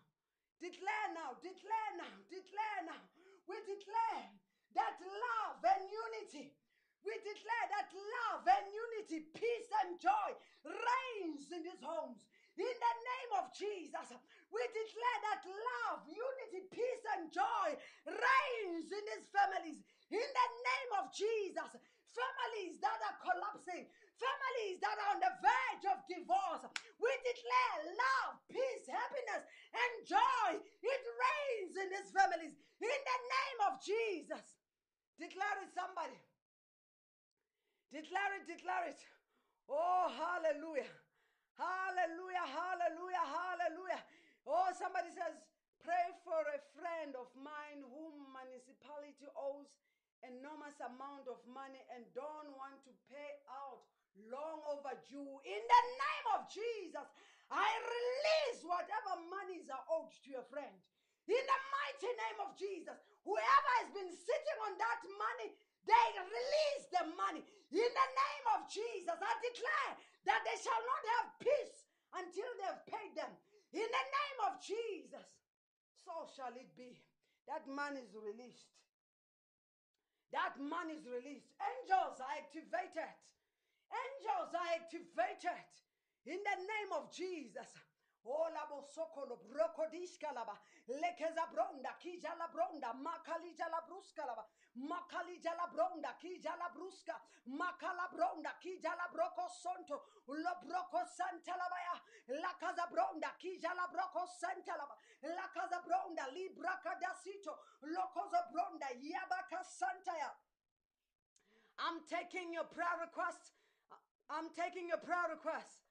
Declare now, declare now, declare now. We declare that love and unity we declare that love and unity, peace and joy reigns in these homes. In the name of Jesus, we declare that love, unity, peace, and joy reigns in these families. In the name of Jesus, families that are collapsing, families that are on the verge of divorce, we declare love, peace, happiness, and joy. It reigns in these families. In the name of Jesus. Declare it, somebody. Declare it, declare it. Oh, hallelujah. Hallelujah, hallelujah, hallelujah. Oh, somebody says, pray for a friend of mine whom municipality owes an enormous amount of money and don't want to pay out long overdue. In the name of Jesus, I release whatever monies are owed to your friend. In the mighty name of Jesus, whoever has been sitting on that money, they release the money. In the name of Jesus, I declare that they shall not have peace until they've paid them. In the name of Jesus, so shall it be. That money is released. That money is released. Angels are activated. Angels are activated in the name of Jesus. Ola brokodishka laba. Lekeza bronda kija la bronda la bruska laba. La bronda kija la bruska. Makala bronda kija la broko lo broko santa laba ya. La bronda kija la broko santa laba. Lakaza bronda, libra kadasito, lokoza bronda, yabaka santaya. I'm taking your prayer request. I'm taking your prayer request.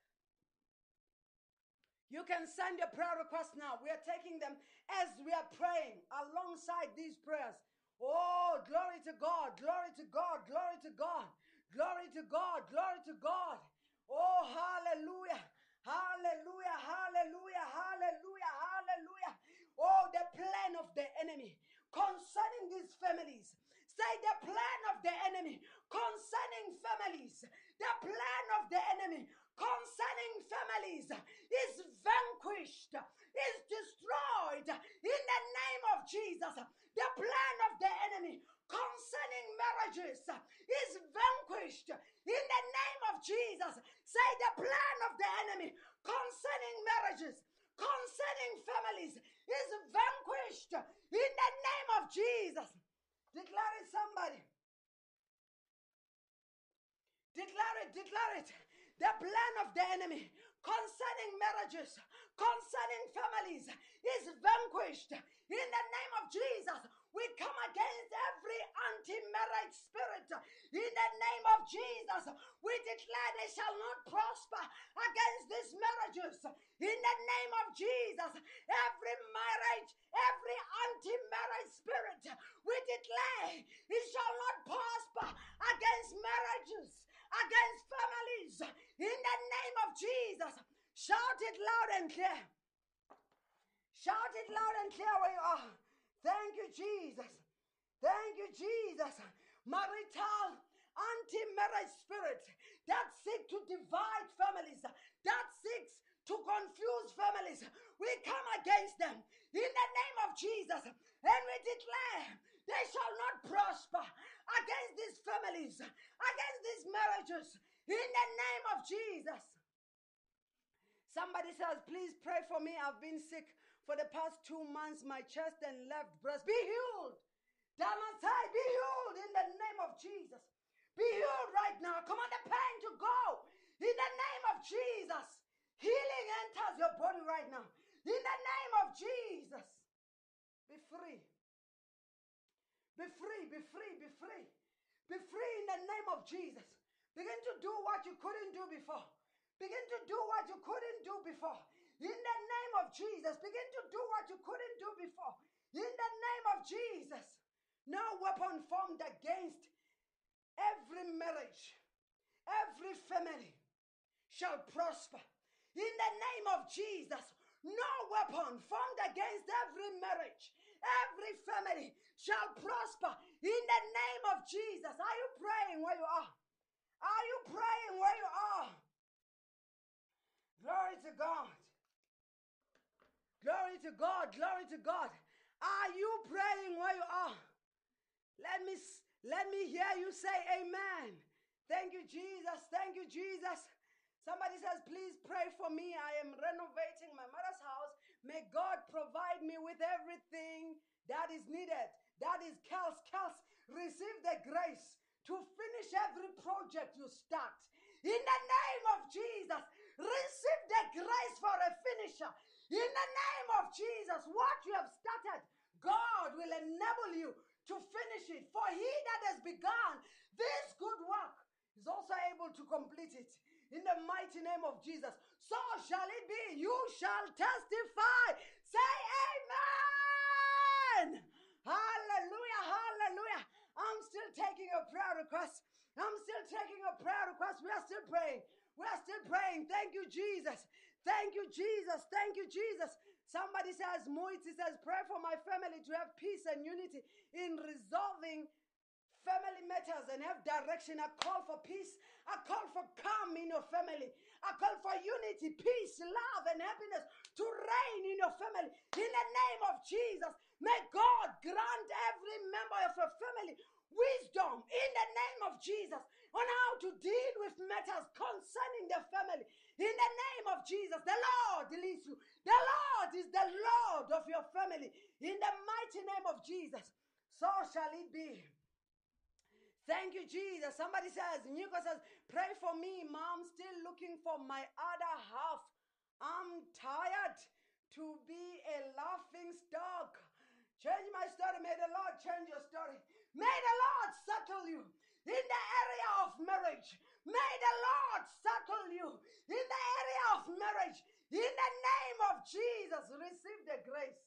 You can send your prayer requests now. We are taking them as we are praying alongside these prayers. Oh, glory to God, glory to God, glory to God, glory to God, glory to God. Oh, hallelujah, hallelujah, hallelujah, hallelujah, hallelujah. Oh, the plan of the enemy concerning these families. Say the plan of the enemy concerning families. The plan of the enemy concerning families is vanquished, is destroyed in the name of Jesus. The plan of the enemy concerning marriages is vanquished in the name of Jesus. Say the plan of the enemy concerning marriages, concerning families is vanquished in the name of Jesus. Declare it, somebody. Declare it, declare it the plan of the enemy concerning marriages, concerning families is vanquished. In the name of Jesus, we come against every anti marriage spirit. In the name of Jesus, we declare they shall not prosper against these marriages. In the name of Jesus, every marriage, every anti marriage spirit, we declare it shall not prosper against marriages against families in the name of Jesus. Shout it loud and clear. Shout it loud and clear where you are. Thank you, Jesus. Thank you, Jesus. Marital anti-marriage spirit that seek to divide families, that seeks to confuse families. We come against them in the name of Jesus and we declare they shall not prosper against these families, against these marriages, in the name of Jesus. Somebody says, Please pray for me. I've been sick for the past two months. My chest and left breast be healed. Damasai, be healed in the name of Jesus. Be healed right now. Command the pain to go in the name of Jesus. Healing enters your body right now. In the name of Jesus. Be free. Be free, be free, be free. Be free in the name of Jesus. Begin to do what you couldn't do before. Begin to do what you couldn't do before. In the name of Jesus. Begin to do what you couldn't do before. In the name of Jesus. No weapon formed against every marriage, every family shall prosper. In the name of Jesus, no weapon formed against every marriage, every family shall prosper in the name of Jesus. Are you praying where you are? Are you praying where you are? Glory to God. Glory to God. Glory to God. Are you praying where you are? Let me let me hear you say amen. Thank you Jesus. Thank you Jesus. Somebody says, please pray for me. I am renovating my mother's house. May God provide me with everything that is needed. That is Kels. Kels, receive the grace to finish every project you start. In the name of Jesus, receive the grace for a finisher. In the name of Jesus, what you have started, God will enable you to finish it. For he that has begun this good work is also able to complete it. In the mighty name of Jesus. So shall it be. You shall testify. Say amen. Hallelujah. Hallelujah. I'm still taking a prayer request. I'm still taking a prayer request. We are still praying. We are still praying. Thank you, Jesus. Thank you, Jesus. Thank you, Jesus. Somebody says, Moiti says, pray for my family to have peace and unity in resolving family matters and have direction. I call for peace. I call for calm in your family. I call for unity, peace, love, and happiness to reign in your family. In the name of Jesus, may God grant every member of your family wisdom in the name of Jesus on how to deal with matters concerning the family. In the name of Jesus, the Lord leads you. The Lord is the Lord of your family. In the mighty name of Jesus, so shall it be. Thank you, Jesus. Somebody says, Nuka says, pray for me, mom. Still looking for my other half. I'm tired to be a laughing stock. Change my story. May the Lord change your story. May the Lord settle you in the area of marriage. May the Lord settle you in the area of marriage. In the name of Jesus, receive the grace.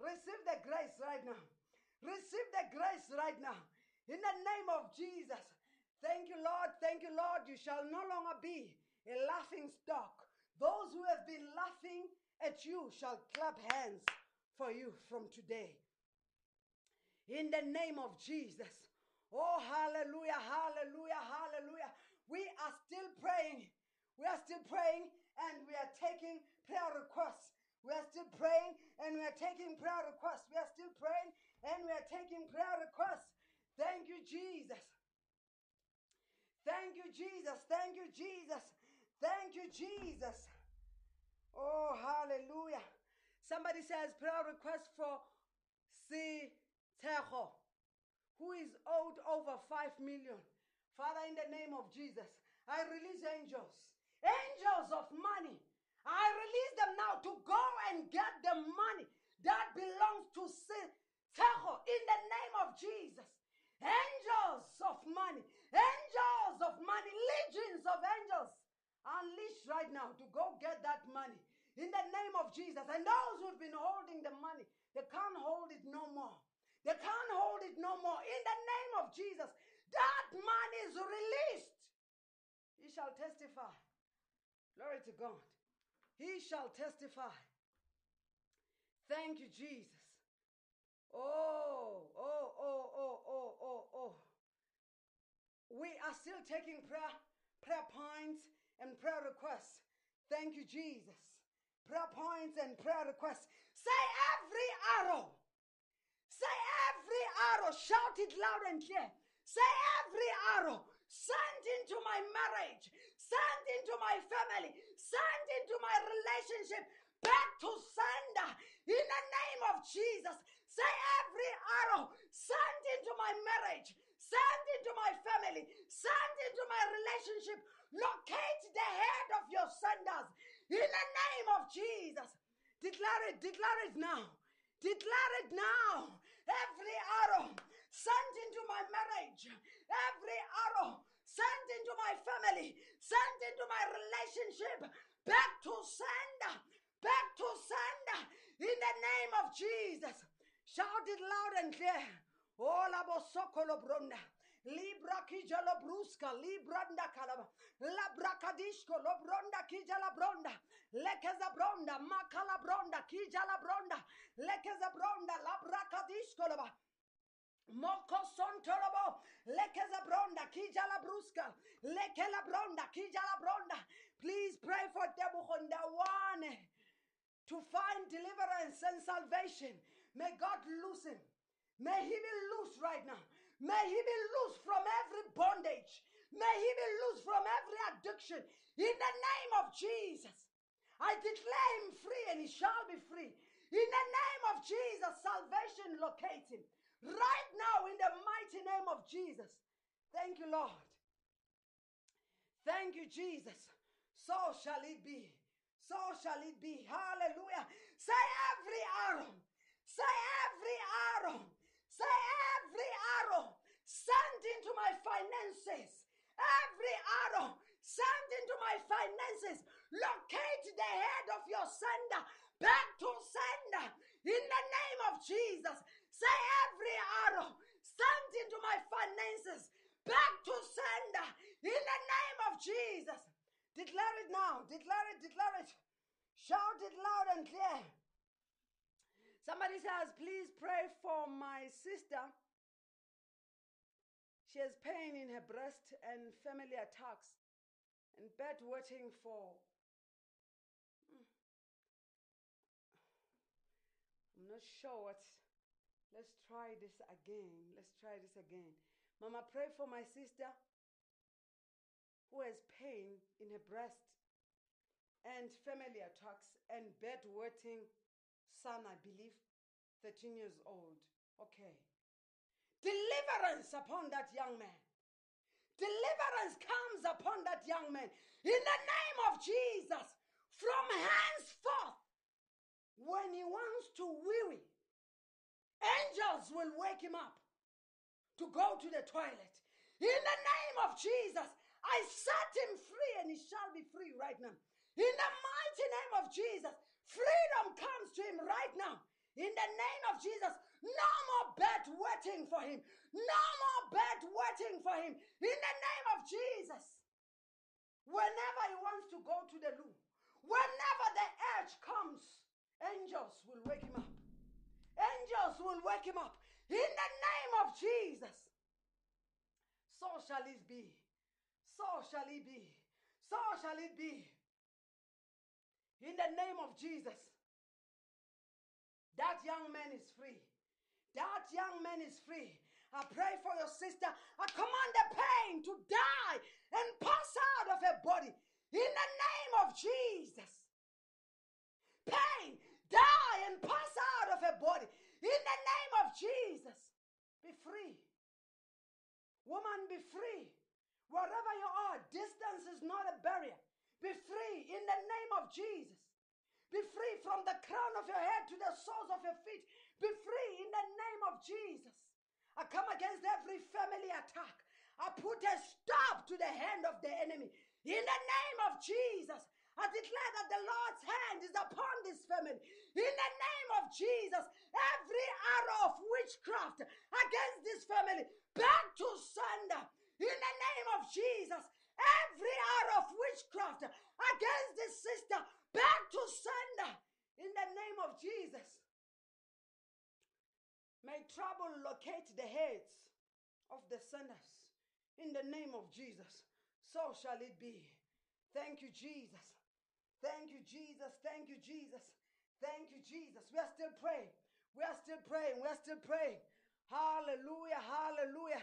Receive the grace right now. Receive the grace right now. In the name of Jesus. Thank you, Lord. Thank you, Lord. You shall no longer be a laughing stock. Those who have been laughing at you shall clap hands for you from today. In the name of Jesus. Oh, hallelujah, hallelujah, hallelujah. We are still praying. We are still praying and we are taking prayer requests. We are still praying and we are taking prayer requests. We are still praying and we are taking prayer requests. Thank you, Jesus. Thank you, Jesus. Thank you, Jesus. Thank you, Jesus. Oh, hallelujah. Somebody says prayer request for Si Tejo, who is owed over 5 million. Father, in the name of Jesus, I release angels, angels of money. I release them now to go and get the money that belongs to Si Tejo in the name of Jesus. Angels of money, angels of money, legions of angels unleashed right now to go get that money in the name of Jesus. And those who've been holding the money, they can't hold it no more. They can't hold it no more. In the name of Jesus, that money is released. He shall testify. Glory to God. He shall testify. Thank you, Jesus. Oh, oh, oh, oh, oh, oh, oh. We are still taking prayer, prayer points and prayer requests. Thank you, Jesus. Prayer points and prayer requests. Say every arrow. Say every arrow. Shout it loud and clear. Say every arrow sent into my marriage, sent into my family, sent into my relationship, back to sender in the name of Jesus. Say every arrow sent into my marriage, sent into my family, sent into my relationship, locate the head of your senders in the name of Jesus. Declare it, declare it now. Declare it now. Every arrow sent into my marriage, every arrow sent into my family, sent into my relationship, back to sender, back to sender in the name of Jesus. Shout it loud and clear. Ola bosokolo bronda. Libra kijalo bruska, libranda kalaba. La brakadishko lo bronda kijala bronda. Lekeza bronda, makala bronda, kijala bronda. Lekeza bronda, la brakadishko loba. Moko sontolobo, lekeza bronda, kijala bruska, lekela bronda, kijala bronda. Please pray for Debuchonda one to find deliverance and salvation. May God loose him. May he be loose right now. May he be loose from every bondage. May he be loose from every addiction. In the name of Jesus, I declare him free and he shall be free. In the name of Jesus, salvation locate him. Right now, in the mighty name of Jesus. Thank you, Lord. Thank you, Jesus. So shall it be. So shall it be. Hallelujah. Say every arrow. Say every arrow. Say every arrow sent into my finances. Every arrow sent into my finances. Locate the head of your sender. Back to sender. In the name of Jesus. Say every arrow sent into my finances. Back to sender. In the name of Jesus. Declare it now. Declare it. Declare it. Shout it loud and clear. Somebody says, please pray for my sister. She has pain in her breast and family attacks and bedwetting for. Hmm. I'm not sure what. Let's try this again. Let's try this again. Mama, pray for my sister who has pain in her breast and family attacks and bedwetting son, I believe, 13 years old. Okay. Deliverance upon that young man. Deliverance comes upon that young man. In the name of Jesus, from henceforth, when he wants to weary, angels will wake him up to go to the toilet. In the name of Jesus, I set him free and he shall be free right now. In the mighty name of Jesus, freedom comes to him right now. In the name of Jesus, no more bed waiting for him. No more bed waiting for him. In the name of Jesus. Whenever he wants to go to the loo, whenever the urge comes, angels will wake him up. Angels will wake him up. In the name of Jesus. So shall it be. So shall it be. So shall it be. In the name of Jesus. That young man is free. That young man is free. I pray for your sister. I command the pain to die and pass out of her body in the name of Jesus. Pain, die and pass out of her body in the name of Jesus. Be free. Woman, be free. Wherever you are, distance is not a barrier. Be free in the name of Jesus. Be free from the crown of your head to the soles of your feet. Be free in the name of Jesus. I come against every family attack. I put a stop to the hand of the enemy. In the name of Jesus, I declare that the Lord's hand is upon this family. In the name of Jesus, every arrow of witchcraft against this family, back to sender. In the name of Jesus, every arrow of witchcraft against this sister, back to sender. In the name of Jesus. May trouble locate the heads of the sinners. In the name of Jesus. So shall it be. Thank you, Jesus. Thank you, Jesus. Thank you, Jesus. Thank you, Jesus. We are still praying. We are still praying. We are still praying. Hallelujah. Hallelujah.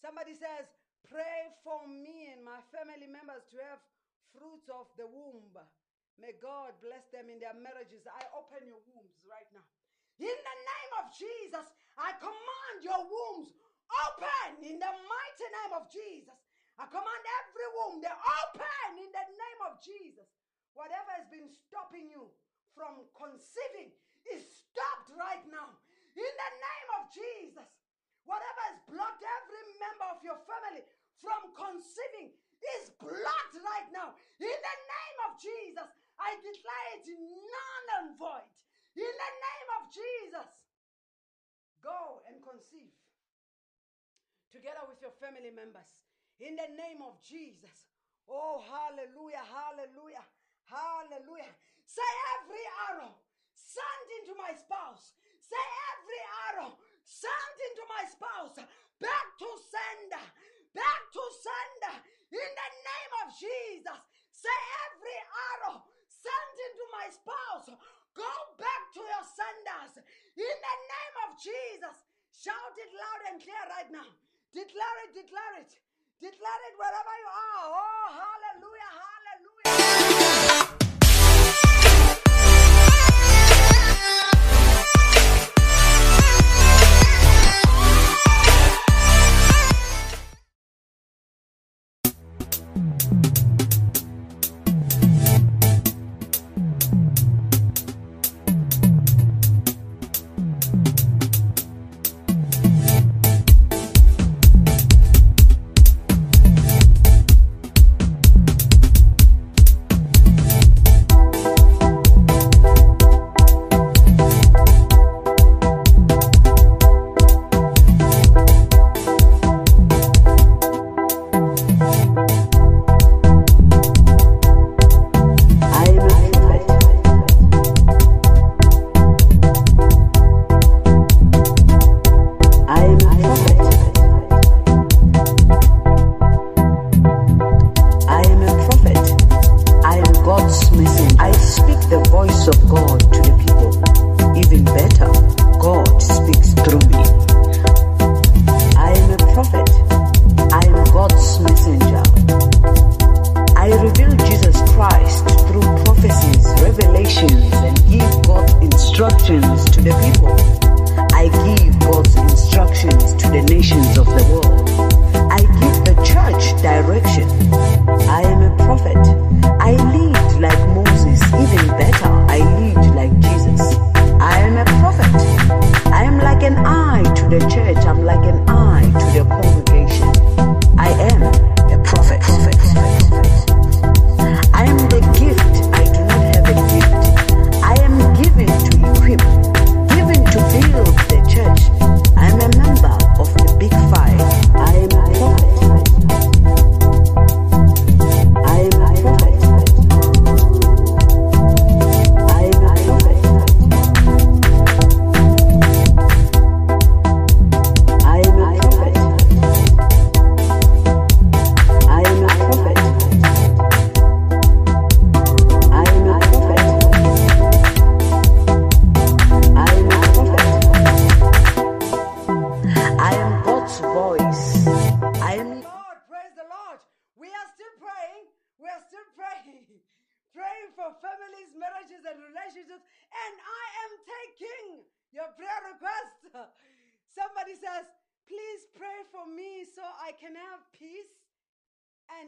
Somebody says, Pray for me and my family members to have fruits of the womb. May God bless them in their marriages. I open your wombs right now. In the name of Jesus, I command your wombs open in the mighty name of Jesus. I command every womb to open in the name of Jesus. Whatever has been stopping you from conceiving is stopped right now. In the name of Jesus. Whatever has blocked every member of your family from conceiving is blocked right now. In the name of Jesus, I declare it none and void. In the name of Jesus, go and conceive together with your family members. In the name of Jesus. Oh, hallelujah, hallelujah, hallelujah. Say every arrow sent into my spouse. Say every arrow sent into my spouse back to sender, back to sender in the name of Jesus. Say every arrow sent into my spouse, go back to your senders in the name of Jesus. Shout it loud and clear right now. Declare it, declare it, declare it wherever you are. Oh, hallelujah, hallelujah.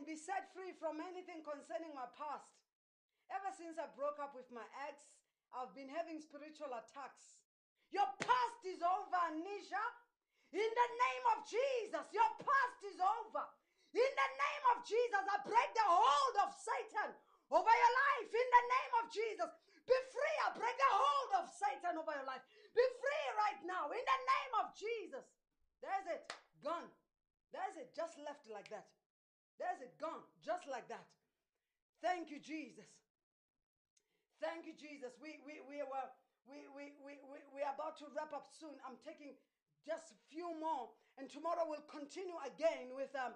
Be set free from anything concerning my past. Ever since I broke up with my ex, I've been having spiritual attacks. Your past is over, Anisha. In the name of Jesus, your past is over. In the name of Jesus, I break the hold of Satan over your life. In the name of Jesus, be free. I break the hold of Satan over your life. Be free right now. In the name of Jesus. There's it. Gone. There's it. Just left like that. There's it. Gone. Just like that. Thank you, Jesus. Thank you, Jesus. We we we were we we we we we are about to wrap up soon. I'm taking just a few more, and tomorrow we'll continue again with um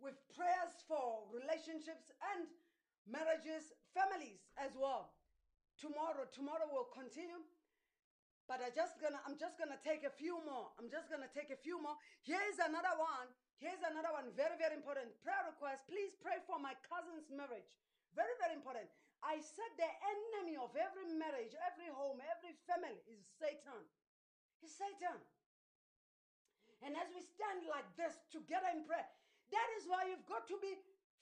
with prayers for relationships and marriages, families as well. Tomorrow, tomorrow we'll continue. But I just gonna I'm just gonna take a few more. I'm just gonna take a few more. Here's another one. Here's another one. Very, very important. Prayer request. Please pray for my cousin's marriage. Very, very important. I said the enemy of every marriage, every home, every family is Satan. He's Satan. And as we stand like this together in prayer, that is why you've got to be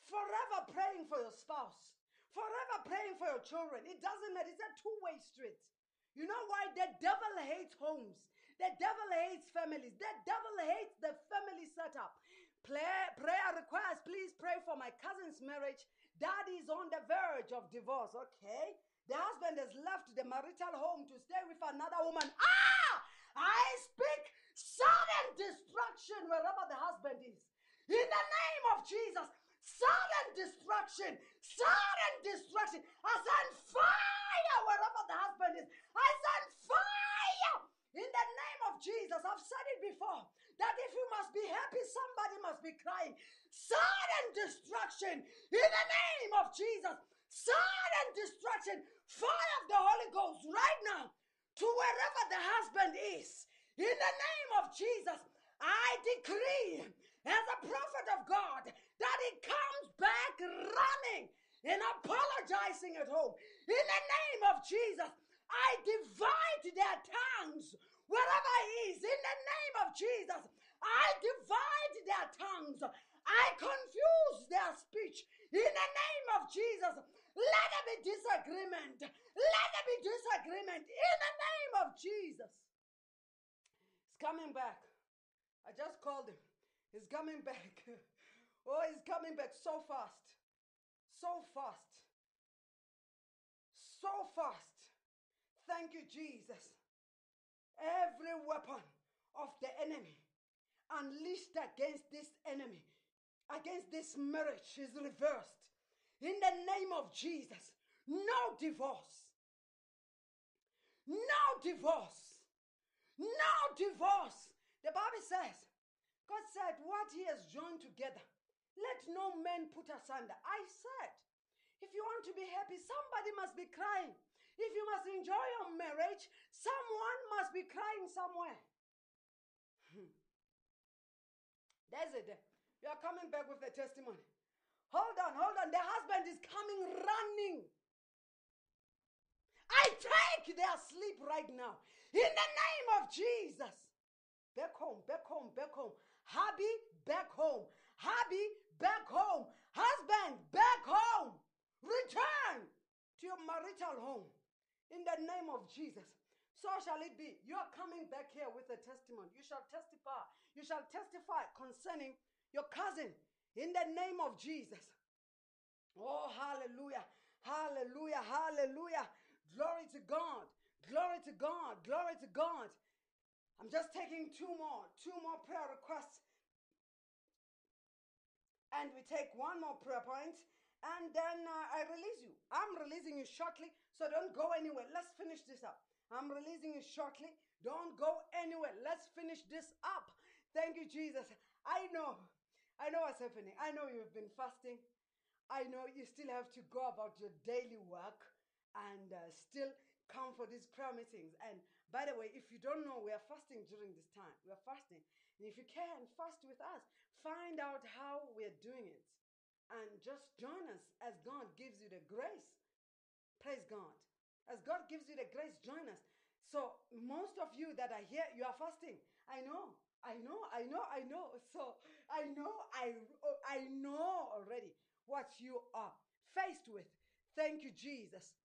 forever praying for your spouse, forever praying for your children. It doesn't matter, it's a two way street. You know why? The devil hates homes, the devil hates families, the devil hates the family setup. Prayer, prayer request, please pray for my cousin's marriage. Daddy is on the verge of divorce, okay? The husband has left the marital home to stay with another woman. Ah! I speak sudden destruction wherever the husband is. In the name of Jesus, sudden destruction, sudden destruction. I send fire wherever the husband is. I send fire in the name of Jesus. I've said it before that if you must be happy, somebody must be crying. Sudden destruction in the name of Jesus. Sudden destruction. Fire of the Holy Ghost right now to wherever the husband is. In the name of Jesus, I decree as a prophet of God that he comes back running and apologizing at home. In the name of Jesus, I divide their tongues wherever he is. In the name of Jesus, I divide their tongues. I confuse their speech. In the name of Jesus, let there be disagreement. Let there be disagreement. In the name of Jesus. He's coming back. I just called him. He's coming back. Oh, he's coming back so fast. So fast. So fast. Thank you, Jesus. Every weapon of the enemy unleashed against this enemy, against this marriage, is reversed. In the name of Jesus, no divorce. No divorce. No divorce. The Bible says, God said, What he has joined together, let no man put asunder. I said, if you want to be happy, somebody must be crying. If you must enjoy your marriage, someone must be crying somewhere. Hmm. There's it. You are coming back with a testimony. Hold on, hold on. The husband is coming running. I take their sleep right now. In the name of Jesus. Back home, back home, back home. Hubby, back home. Hubby, back home. Husband, back home. Return to your marital home in the name of Jesus. So shall it be. You are coming back here with a testimony. You shall testify. You shall testify concerning your cousin in the name of Jesus. Oh, hallelujah. Hallelujah. Hallelujah. Glory to God. Glory to God. Glory to God. I'm just taking two more, two more prayer requests. And we take one more prayer point and then uh, I release you. I'm releasing you shortly, so don't go anywhere. Let's finish this up. I'm releasing you shortly. Don't go anywhere. Let's finish this up. Thank you, Jesus. I know, I know what's happening. I know you've been fasting. I know you still have to go about your daily work and uh, still come for these prayer meetings. And by the way, if you don't know, we are fasting during this time. We are fasting. And if you can, fast with us. Find out how we're doing it and just join us as God gives you the grace Praise God. As God gives you the grace, join us. So, most of you that are here, you are fasting. I know. I know, I know, I know. So I know, I I know already what you are faced with. Thank you, Jesus.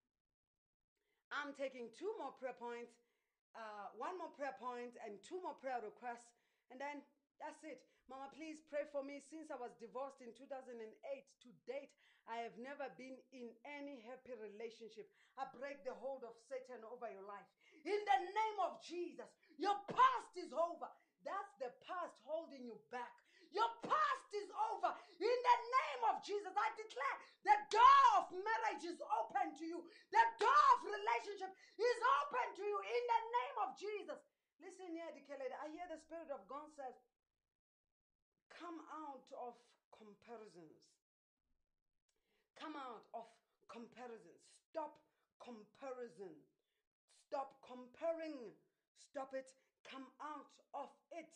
I'm taking two more prayer points, uh, one more prayer point, and two more prayer requests, and then that's it. Mama, please pray for me. Since I was divorced in 2008 to date, I have never been in any happy relationship. I break the hold of Satan over your life. In the name of Jesus, your past is over. That's the past holding you back. Your past is over. In the name of Jesus, I declare the door of marriage is open to you. The door of relationship is open to you in the name of Jesus. Listen here, Dikelede. I hear the Spirit of God says, Come out of comparisons. Come out of comparisons. Stop comparison. Stop comparing. Stop it Come out of it.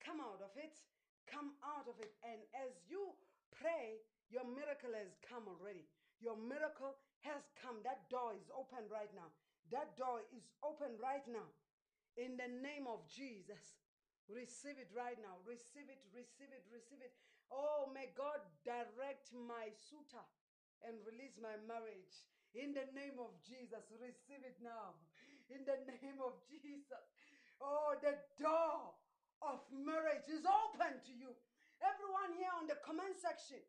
Come out of it. Come out of it. And as you pray, your miracle has come already. Your miracle has come. That door is open right now. That door is open right now. In the name of Jesus. Receive it right now. Receive it, receive it, receive it. Oh, may God direct my suitor and release my marriage. In the name of Jesus, receive it now. In the name of Jesus. Oh, the door of marriage is open to you. Everyone here on the comment section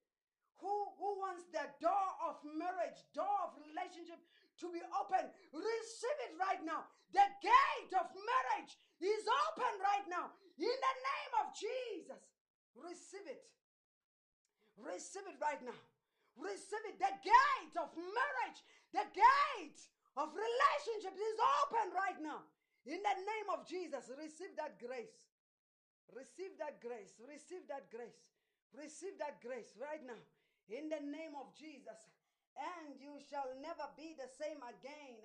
who, who wants the door of marriage, door of relationship to be open, receive it right now. The gate of marriage is open right now. In the name of Jesus, receive it. Receive it right now. Receive it. The gate of marriage, the gate of relationship is open right now. In the name of Jesus, receive that grace. Receive that grace. Receive that grace. Receive that grace right now. In the name of Jesus. And you shall never be the same again.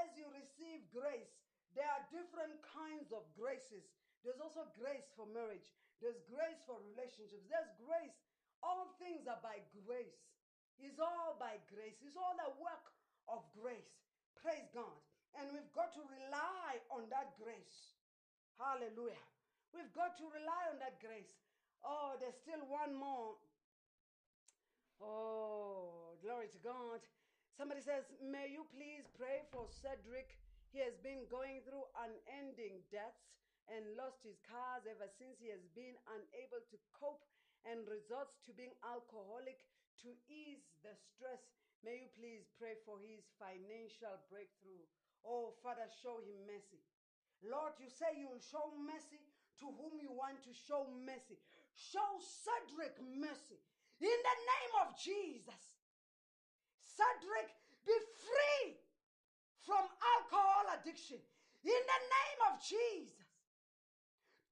As you receive grace, there are different kinds of graces. There's also grace for marriage, there's grace for relationships, there's grace. All things are by grace. It's all by grace, it's all the work of grace. Praise God. And we've got to rely on that grace. Hallelujah. We've got to rely on that grace. Oh, there's still one more. Oh, glory to God. Somebody says, May you please pray for Cedric? He has been going through unending debts and lost his cars ever since he has been unable to cope and resorts to being alcoholic to ease the stress. May you please pray for his financial breakthrough. Oh, Father, show him mercy. Lord, you say you will show mercy to whom you want to show mercy. Show Cedric mercy in the name of Jesus. Cedric, be free from alcohol addiction in the name of Jesus.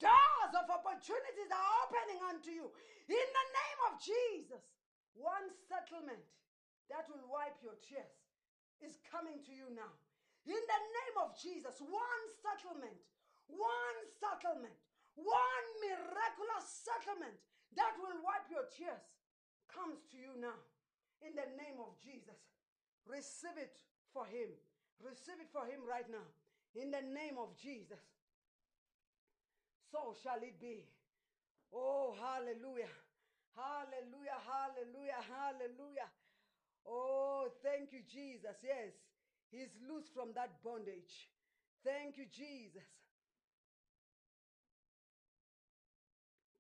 Doors of opportunities are opening unto you in the name of Jesus. One settlement that will wipe your tears is coming to you now. In the name of Jesus, one settlement, one settlement, one miraculous settlement that will wipe your tears comes to you now. In the name of Jesus, receive it for him. Receive it for him right now. In the name of Jesus. So shall it be. Oh, hallelujah. Hallelujah, hallelujah, hallelujah. Oh, thank you, Jesus. Yes. He's loose from that bondage. Thank you, Jesus.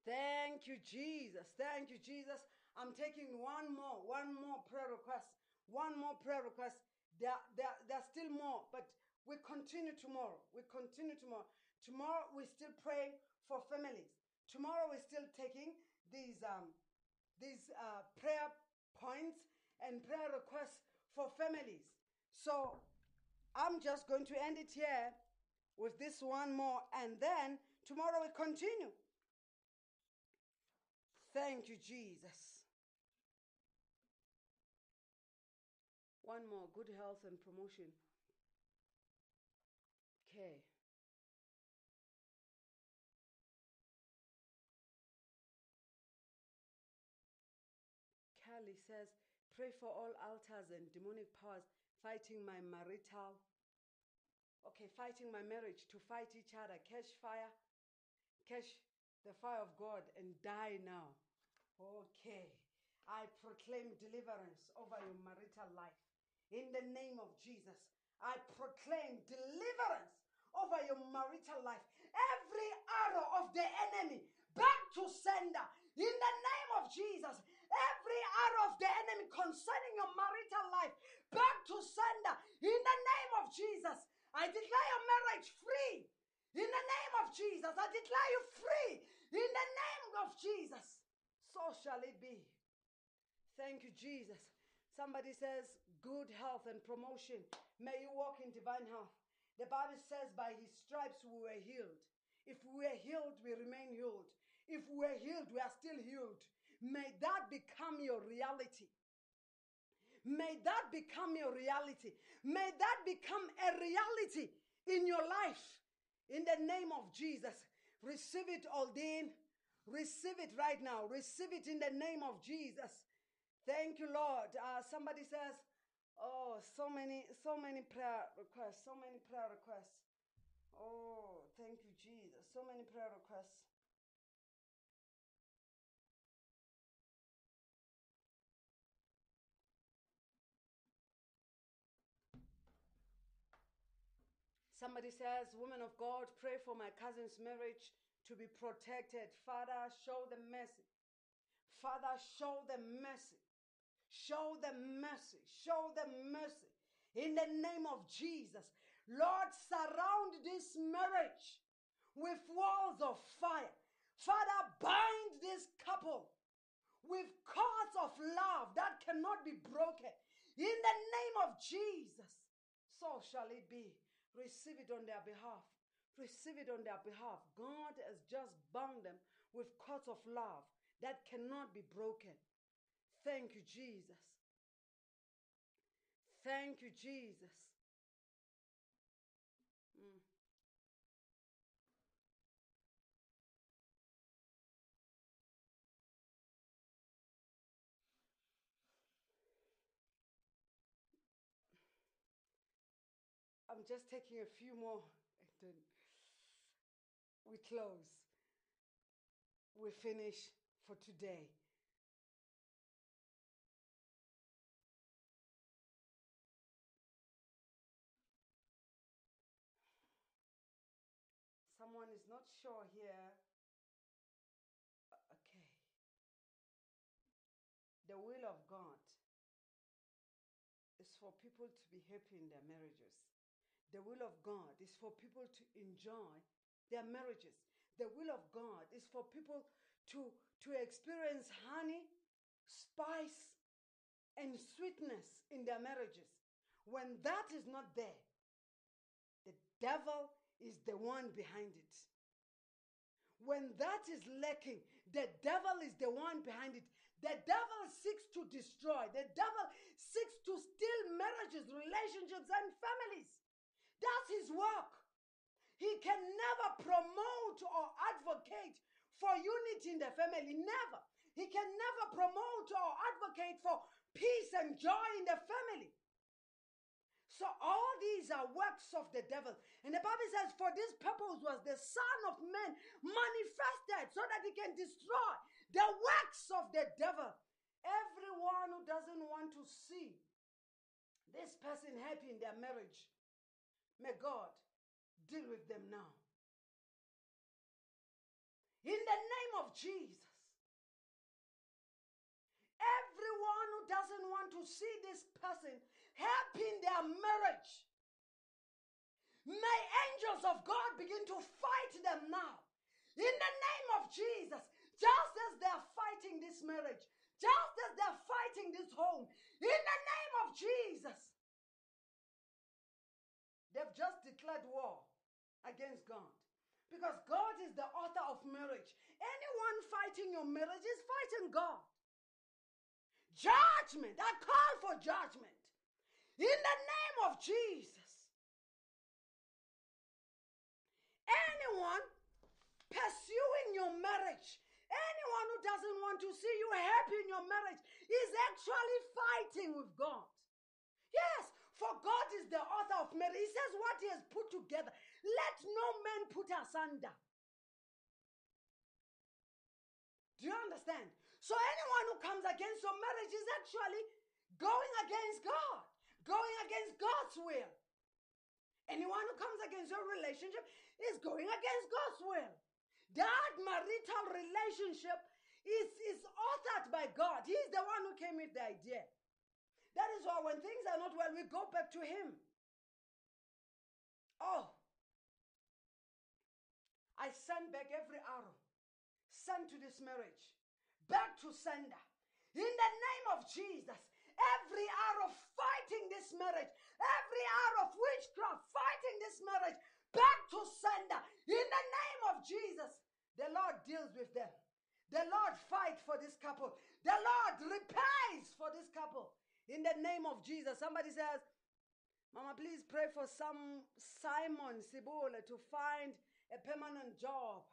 Thank you, Jesus. Thank you, Jesus. I'm taking one more, one more prayer request. One more prayer request. There, there, there's still more, but we continue tomorrow. We continue tomorrow. Tomorrow we're still praying for families. Tomorrow we're still taking these um, these uh, prayer points and prayer requests for families. So I'm just going to end it here with this one more, and then tomorrow we continue. Thank you, Jesus. One more good health and promotion. Okay. Says, Pray for all altars and demonic powers fighting my marital, okay, fighting my marriage to fight each other, catch fire, catch the fire of God and die now. Okay. I proclaim deliverance over your marital life. In the name of Jesus, I proclaim deliverance over your marital life. Every arrow of the enemy back to sender. In the name of Jesus, every arrow of the enemy concerning your marital life back to sender. In the name of Jesus, I declare your marriage free. In the name of Jesus, I declare you free. In the name of Jesus, so shall it be. Thank you, Jesus. Somebody says, good health and promotion. May you walk in divine health. The Bible says, by his stripes we were healed. If we were healed, we remain healed. If we were healed, we are still healed. May that become your reality. May that become your reality. May that become a reality in your life. In the name of Jesus, receive it, Aldine. Receive it right now. Receive it in the name of Jesus. Thank you, Lord. Uh, somebody says, "Oh, so many, so many prayer requests. So many prayer requests." Oh, thank you, Jesus. So many prayer requests. Somebody says, Woman of God, pray for my cousin's marriage to be protected. Father, show them mercy. Father, show them mercy. Show them mercy. Show them mercy. In the name of Jesus. Lord, surround this marriage with walls of fire. Father, bind this couple with cords of love that cannot be broken. In the name of Jesus. So shall it be. Receive it on their behalf. Receive it on their behalf. God has just bound them with cords of love that cannot be broken. Thank you, Jesus. Thank you, Jesus. Mm. I'm just taking a few more and then we close. We finish for today. Someone is not sure here. Okay. The will of God is for people to be happy in their marriages. The will of God is for people to enjoy their marriages. The will of God is for people to, to experience honey, spice, and sweetness in their marriages. When that is not there, the devil is the one behind it. When that is lacking, the devil is the one behind it. The devil seeks to destroy, the devil seeks to steal marriages, relationships, and families. That's his work. He can never promote or advocate for unity in the family. Never. He can never promote or advocate for peace and joy in the family. So all these are works of the devil. And the Bible says, For this purpose was the Son of Man manifested so that he can destroy the works of the devil. Everyone who doesn't want to see this person happy in their marriage, may God deal with them now. In the name of Jesus. Everyone who doesn't want to see this person happy in their marriage, may angels of God begin to fight them now. In the name of Jesus, just as they're fighting this marriage, just as they're fighting this home, in the name of Jesus, they've just declared war against God. Because God is the author of marriage. Anyone fighting your marriage is fighting God. Judgment. I call for judgment. In the name of Jesus. Anyone pursuing your marriage, anyone who doesn't want to see you happy in your marriage, is actually fighting with God. Yes, for God is the author of marriage. He says, What he has put together, let no man put asunder. Do you understand? So anyone who comes against your marriage is actually going against God, going against God's will. Anyone who comes against your relationship is going against God's will. That marital relationship is, is authored by God. He's the one who came with the idea. That is why when things are not well, we go back to Him. Oh, I send back every arrow sent to this marriage, back to sender. In the name of Jesus, every arrow fighting this marriage, every arrow of witchcraft fighting this marriage, back to sender. In the name of Jesus, the Lord deals with them. The Lord fights for this couple. The Lord repays for this couple. In the name of Jesus. Somebody says, Mama, please pray for some Simon Sibule to find a permanent job.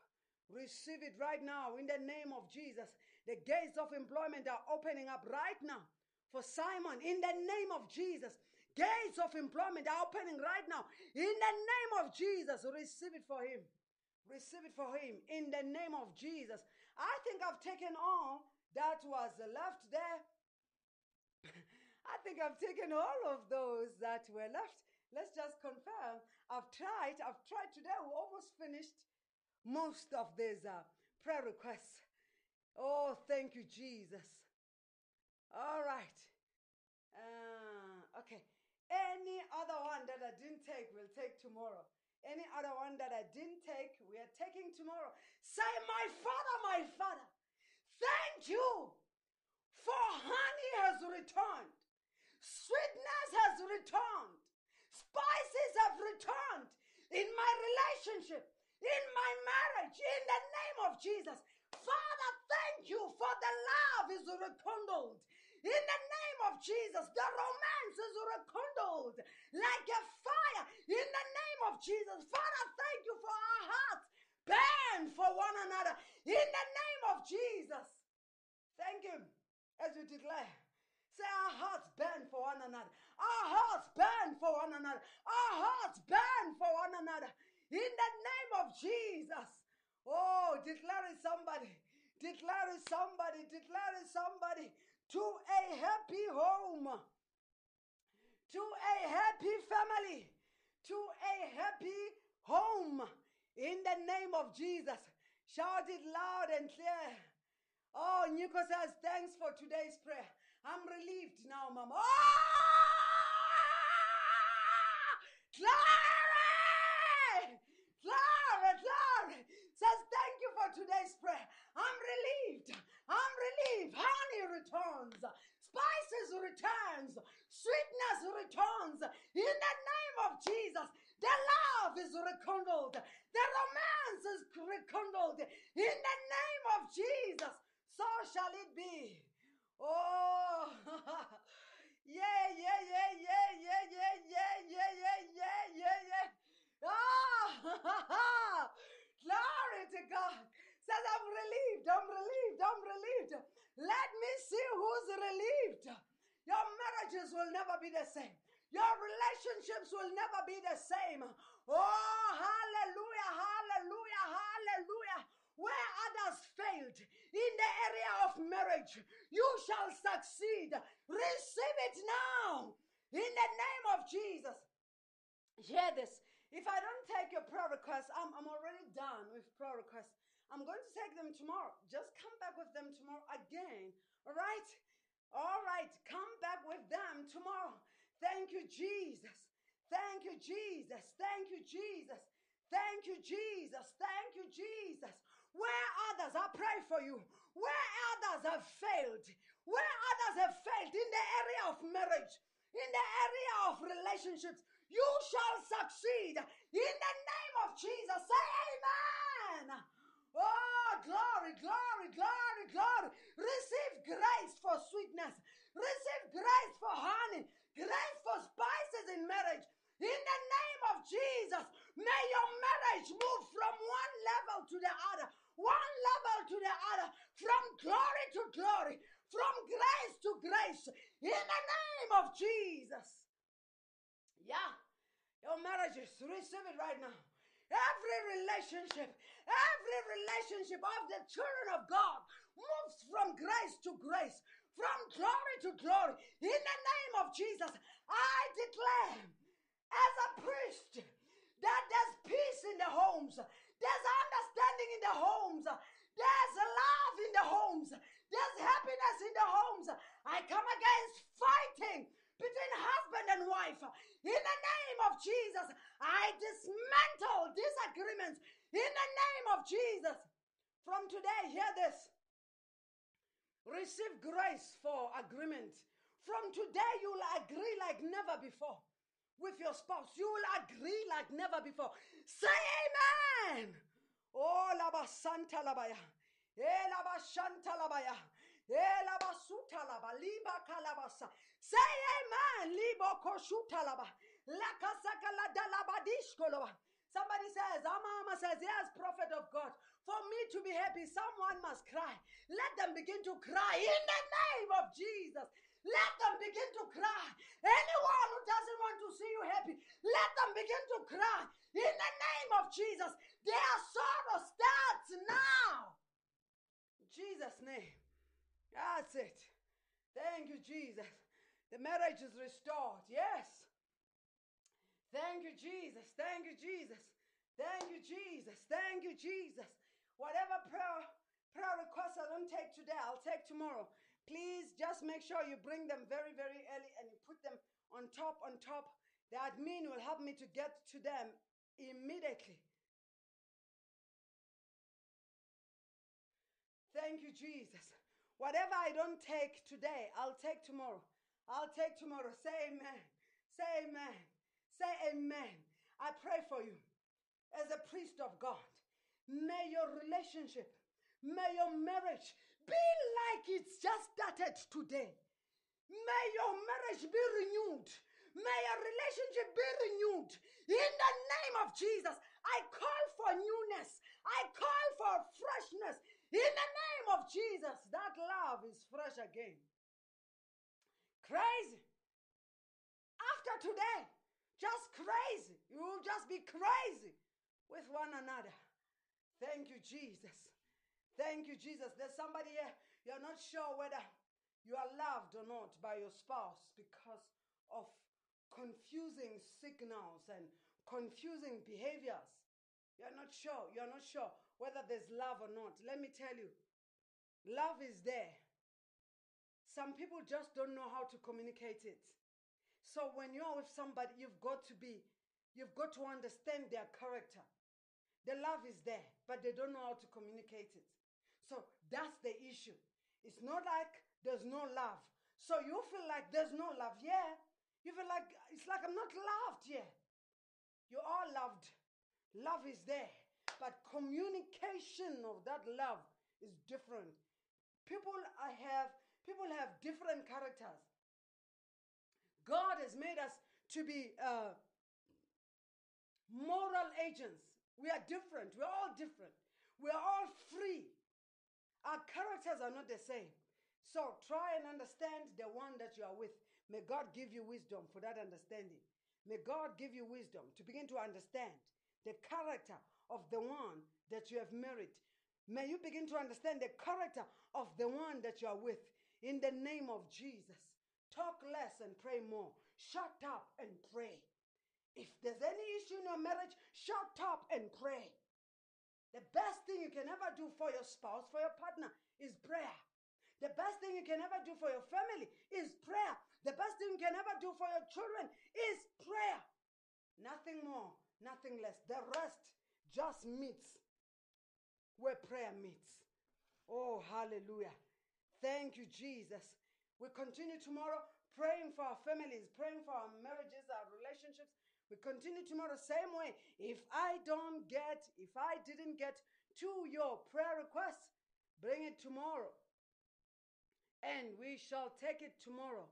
Receive it right now in the name of Jesus. The gates of employment are opening up right now for Simon in the name of Jesus. Gates of employment are opening right now in the name of Jesus. Receive it for him. Receive it for him in the name of Jesus. I think I've taken all that was left there. I think I've taken all of those that were left. Let's just confirm. I've tried. I've tried today. We almost finished most of these uh, prayer requests. Oh, thank you, Jesus. All right. Uh, okay. Any other one that I didn't take, we'll take tomorrow. Any other one that I didn't take, we are taking tomorrow. Say, My Father, my Father, thank you for honey has returned, sweetness has returned, spices have returned in my relationship, in my marriage, in the name of Jesus. Father, thank you for the love is rekindled. In the name of Jesus, the romance is rekindled like a fire. In the name of Jesus, Father, thank you for our hearts burn for one another. In the name of Jesus, thank Him as we declare. Say, our hearts burn for one another. Our hearts burn for one another. Our hearts burn for one another. In the name of Jesus. Oh, declare it somebody. Declare it somebody. Declare it somebody. To a happy home. To a happy family. To a happy home. In the name of Jesus. Shout it loud and clear. Oh, Nico says, thanks for today's prayer. I'm relieved now, Mama. Oh! Glory! Glory, glory. Says, thank you for today's prayer. I'm relieved. I'm relieved. Honey returns. Spices returns. Sweetness returns. In the name of Jesus. The love is rekindled. The romance is rekindled. In the name of Jesus. So shall it be. Oh, yeah, yeah, yeah, yeah, yeah, yeah, yeah, yeah, yeah, yeah, yeah, yeah. Ah, glory to God. Says, I'm relieved, I'm relieved, I'm relieved. Let me see who's relieved. Your marriages will never be the same. Your relationships will never be the same. Oh, hallelujah, hallelujah, hallelujah. Where others failed in the area of marriage, you shall succeed. Receive it now in the name of Jesus. Hear this. If I don't take your prayer requests, I'm, I'm already done with prayer requests. I'm going to take them tomorrow. Just come back with them tomorrow again. All right? All right. Come back with them tomorrow. Thank you, Jesus. Thank you, Jesus. Thank you, Jesus. Thank you, Jesus. Thank you, Jesus. Where others, I pray for you. Where others have failed, where others have failed in the area of marriage, in the area of relationships, you shall succeed. In the name of Jesus, say amen. Oh, glory, glory, glory, glory. Receive grace for sweetness. Receive grace for honey. Grace for spices in marriage. In the name of Jesus, may your marriage move from one level to the other, one level to the other, from glory to glory, from grace to grace. In the name of Jesus. Yeah. marriages, receive it right now. Every relationship, every relationship of the children of God moves from grace to grace, from glory to glory. In the name of Jesus, I declare as a priest that there's peace in the homes, there's understanding in the homes, there's love in the homes, there's happiness in the homes. I come against fighting between husband and wife. In the name of Jesus, I dismantle disagreements. In the name of Jesus. From today, hear this. Receive grace for agreement. From today, you will agree like never before with your spouse. You will agree like never before. Say amen. Oh, laba santa labaya. Eh, laba shanta labaya. Eh, laba suta laba. Liba kalabasa. Say amen. Libo koshuta laba. Lakasaka la dalabadishkoloba. Somebody says, Amama says, Yes, prophet of God. For me to be happy, someone must cry. Let them begin to cry in the name of Jesus. Let them begin to cry. Anyone who doesn't want to see you happy, let them begin to cry in the name of Jesus. Their sorrow starts now. In Jesus' name. That's it. Thank you, Jesus. The marriage is restored. Yes. Thank you, Jesus. Thank you, Jesus. Thank you, Jesus. Thank you, Jesus. Whatever prayer prayer requests I don't take today, I'll take tomorrow. Please just make sure you bring them very, very early and you put them on top, on top. The admin will help me to get to them immediately. Thank you, Jesus. Whatever I don't take today, I'll take tomorrow. I'll take tomorrow. Say amen. Say amen. Say amen. I pray for you as a priest of God. May your relationship, may your marriage be like it's just started today. May your marriage be renewed. May your relationship be renewed. In the name of Jesus, I call for newness. I call for freshness. In the name of Jesus, that love is fresh again. Crazy. After today, just crazy. You will just be crazy with one another. Thank you, Jesus. Thank you, Jesus. There's somebody here, you're not sure whether you are loved or not by your spouse because of confusing signals and confusing behaviors. You're not sure. You're not sure whether there's love or not. Let me tell you, love is there. Some people just don't know how to communicate it. So when you're with somebody, you've got to be, you've got to understand their character. The love is there, but they don't know how to communicate it. So that's the issue. It's not like there's no love. So you feel like there's no love. Yeah. You feel like it's like I'm not loved. Yeah. You are all loved. Love is there. But communication of that love is different. People I have people have different characters. God has made us to be uh, moral agents. We are different. We're all different. We're all free. Our characters are not the same. So try and understand the one that you are with. May God give you wisdom for that understanding. May God give you wisdom to begin to understand the character of the one that you have married. May you begin to understand the character of the one that you are with in the name of Jesus. Talk less and pray more. Shut up and pray. If there's any issue in your marriage, shut up and pray. The best thing you can ever do for your spouse, for your partner, is prayer. The best thing you can ever do for your family is prayer. The best thing you can ever do for your children is prayer. Nothing more, nothing less. The rest just meets where prayer meets. Oh, hallelujah. Thank you, Jesus. We continue tomorrow praying for our families, praying for our marriages, our relationships. We continue tomorrow same way. If I don't get, if I didn't get to your prayer request, bring it tomorrow. And we shall take it tomorrow.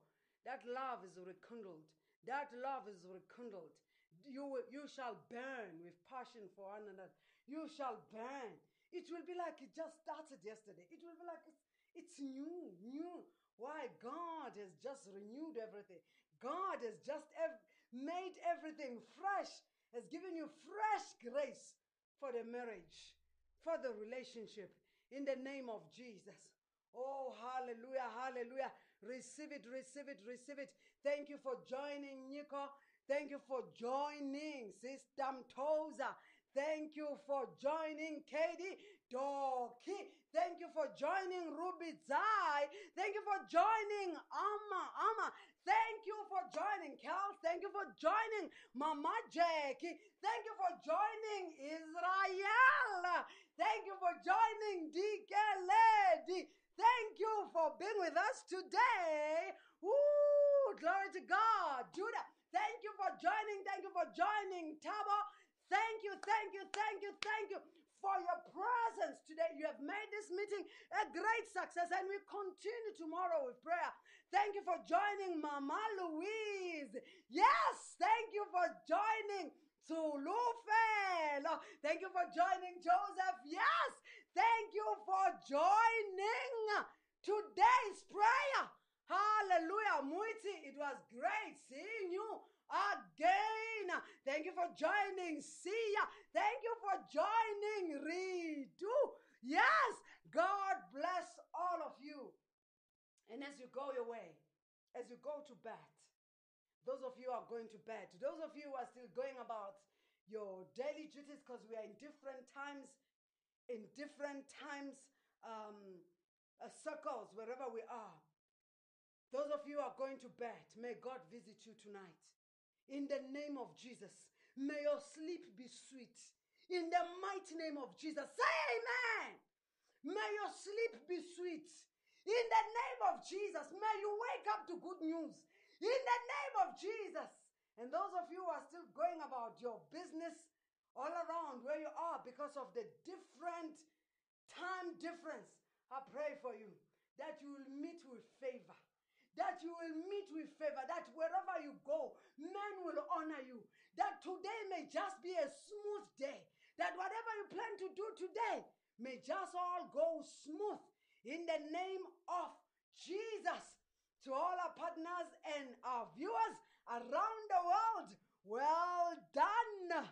That love is rekindled. That love is rekindled. You, you shall burn with passion for one another. You shall burn. It will be like it just started yesterday. It will be like it's, it's new, new. Why? God has just renewed everything. God has just ev- made everything fresh, has given you fresh grace for the marriage, for the relationship, in the name of Jesus. Oh, hallelujah, hallelujah. Receive it, receive it, receive it. Thank you for joining, Nico. Thank you for joining, Sister Mtoza. Thank you for joining, Katie Doki. Thank you for joining, Ruby Zai. Thank you for joining, Amma, Amma. Thank you for joining, Cal. Thank you for joining, Mama Jackie. Thank you for joining, Israel. Thank you for joining, DK Lady. Thank you for being with us today. Woo! Glory to God. Judah, thank you for joining. Thank you for joining. Tabo, thank you, thank you, thank you, thank you for your presence today. You have made this meeting a great success, and we continue tomorrow with prayer. Thank you for joining Mama Louise. Yes, thank you for joining Zulufelo. Thank you for joining Joseph. Yes, thank you for joining today's prayer. Hallelujah. Muiti, it was great seeing you again. Thank you for joining Sia. Thank you for joining Ritu. Yes, God bless all of you. And as you go your way, as you go to bed, those of you are going to bed, those of you who are still going about your daily duties because we are in different times, in different times, um, uh, circles, wherever we are. Those of you who are going to bed, may God visit you tonight. In the name of Jesus, may your sleep be sweet. In the mighty name of Jesus, say amen. May your sleep be sweet. In the name of Jesus, may you wake up to good news. In the name of Jesus. And those of you who are still going about your business all around where you are because of the different time difference, I pray for you that you will meet with favor. That you will meet with favor. That wherever you go, men will honor you. That today may just be a smooth day. That whatever you plan to do today may just all go smooth in the name of Jesus. To all our partners and our viewers around the world, well done.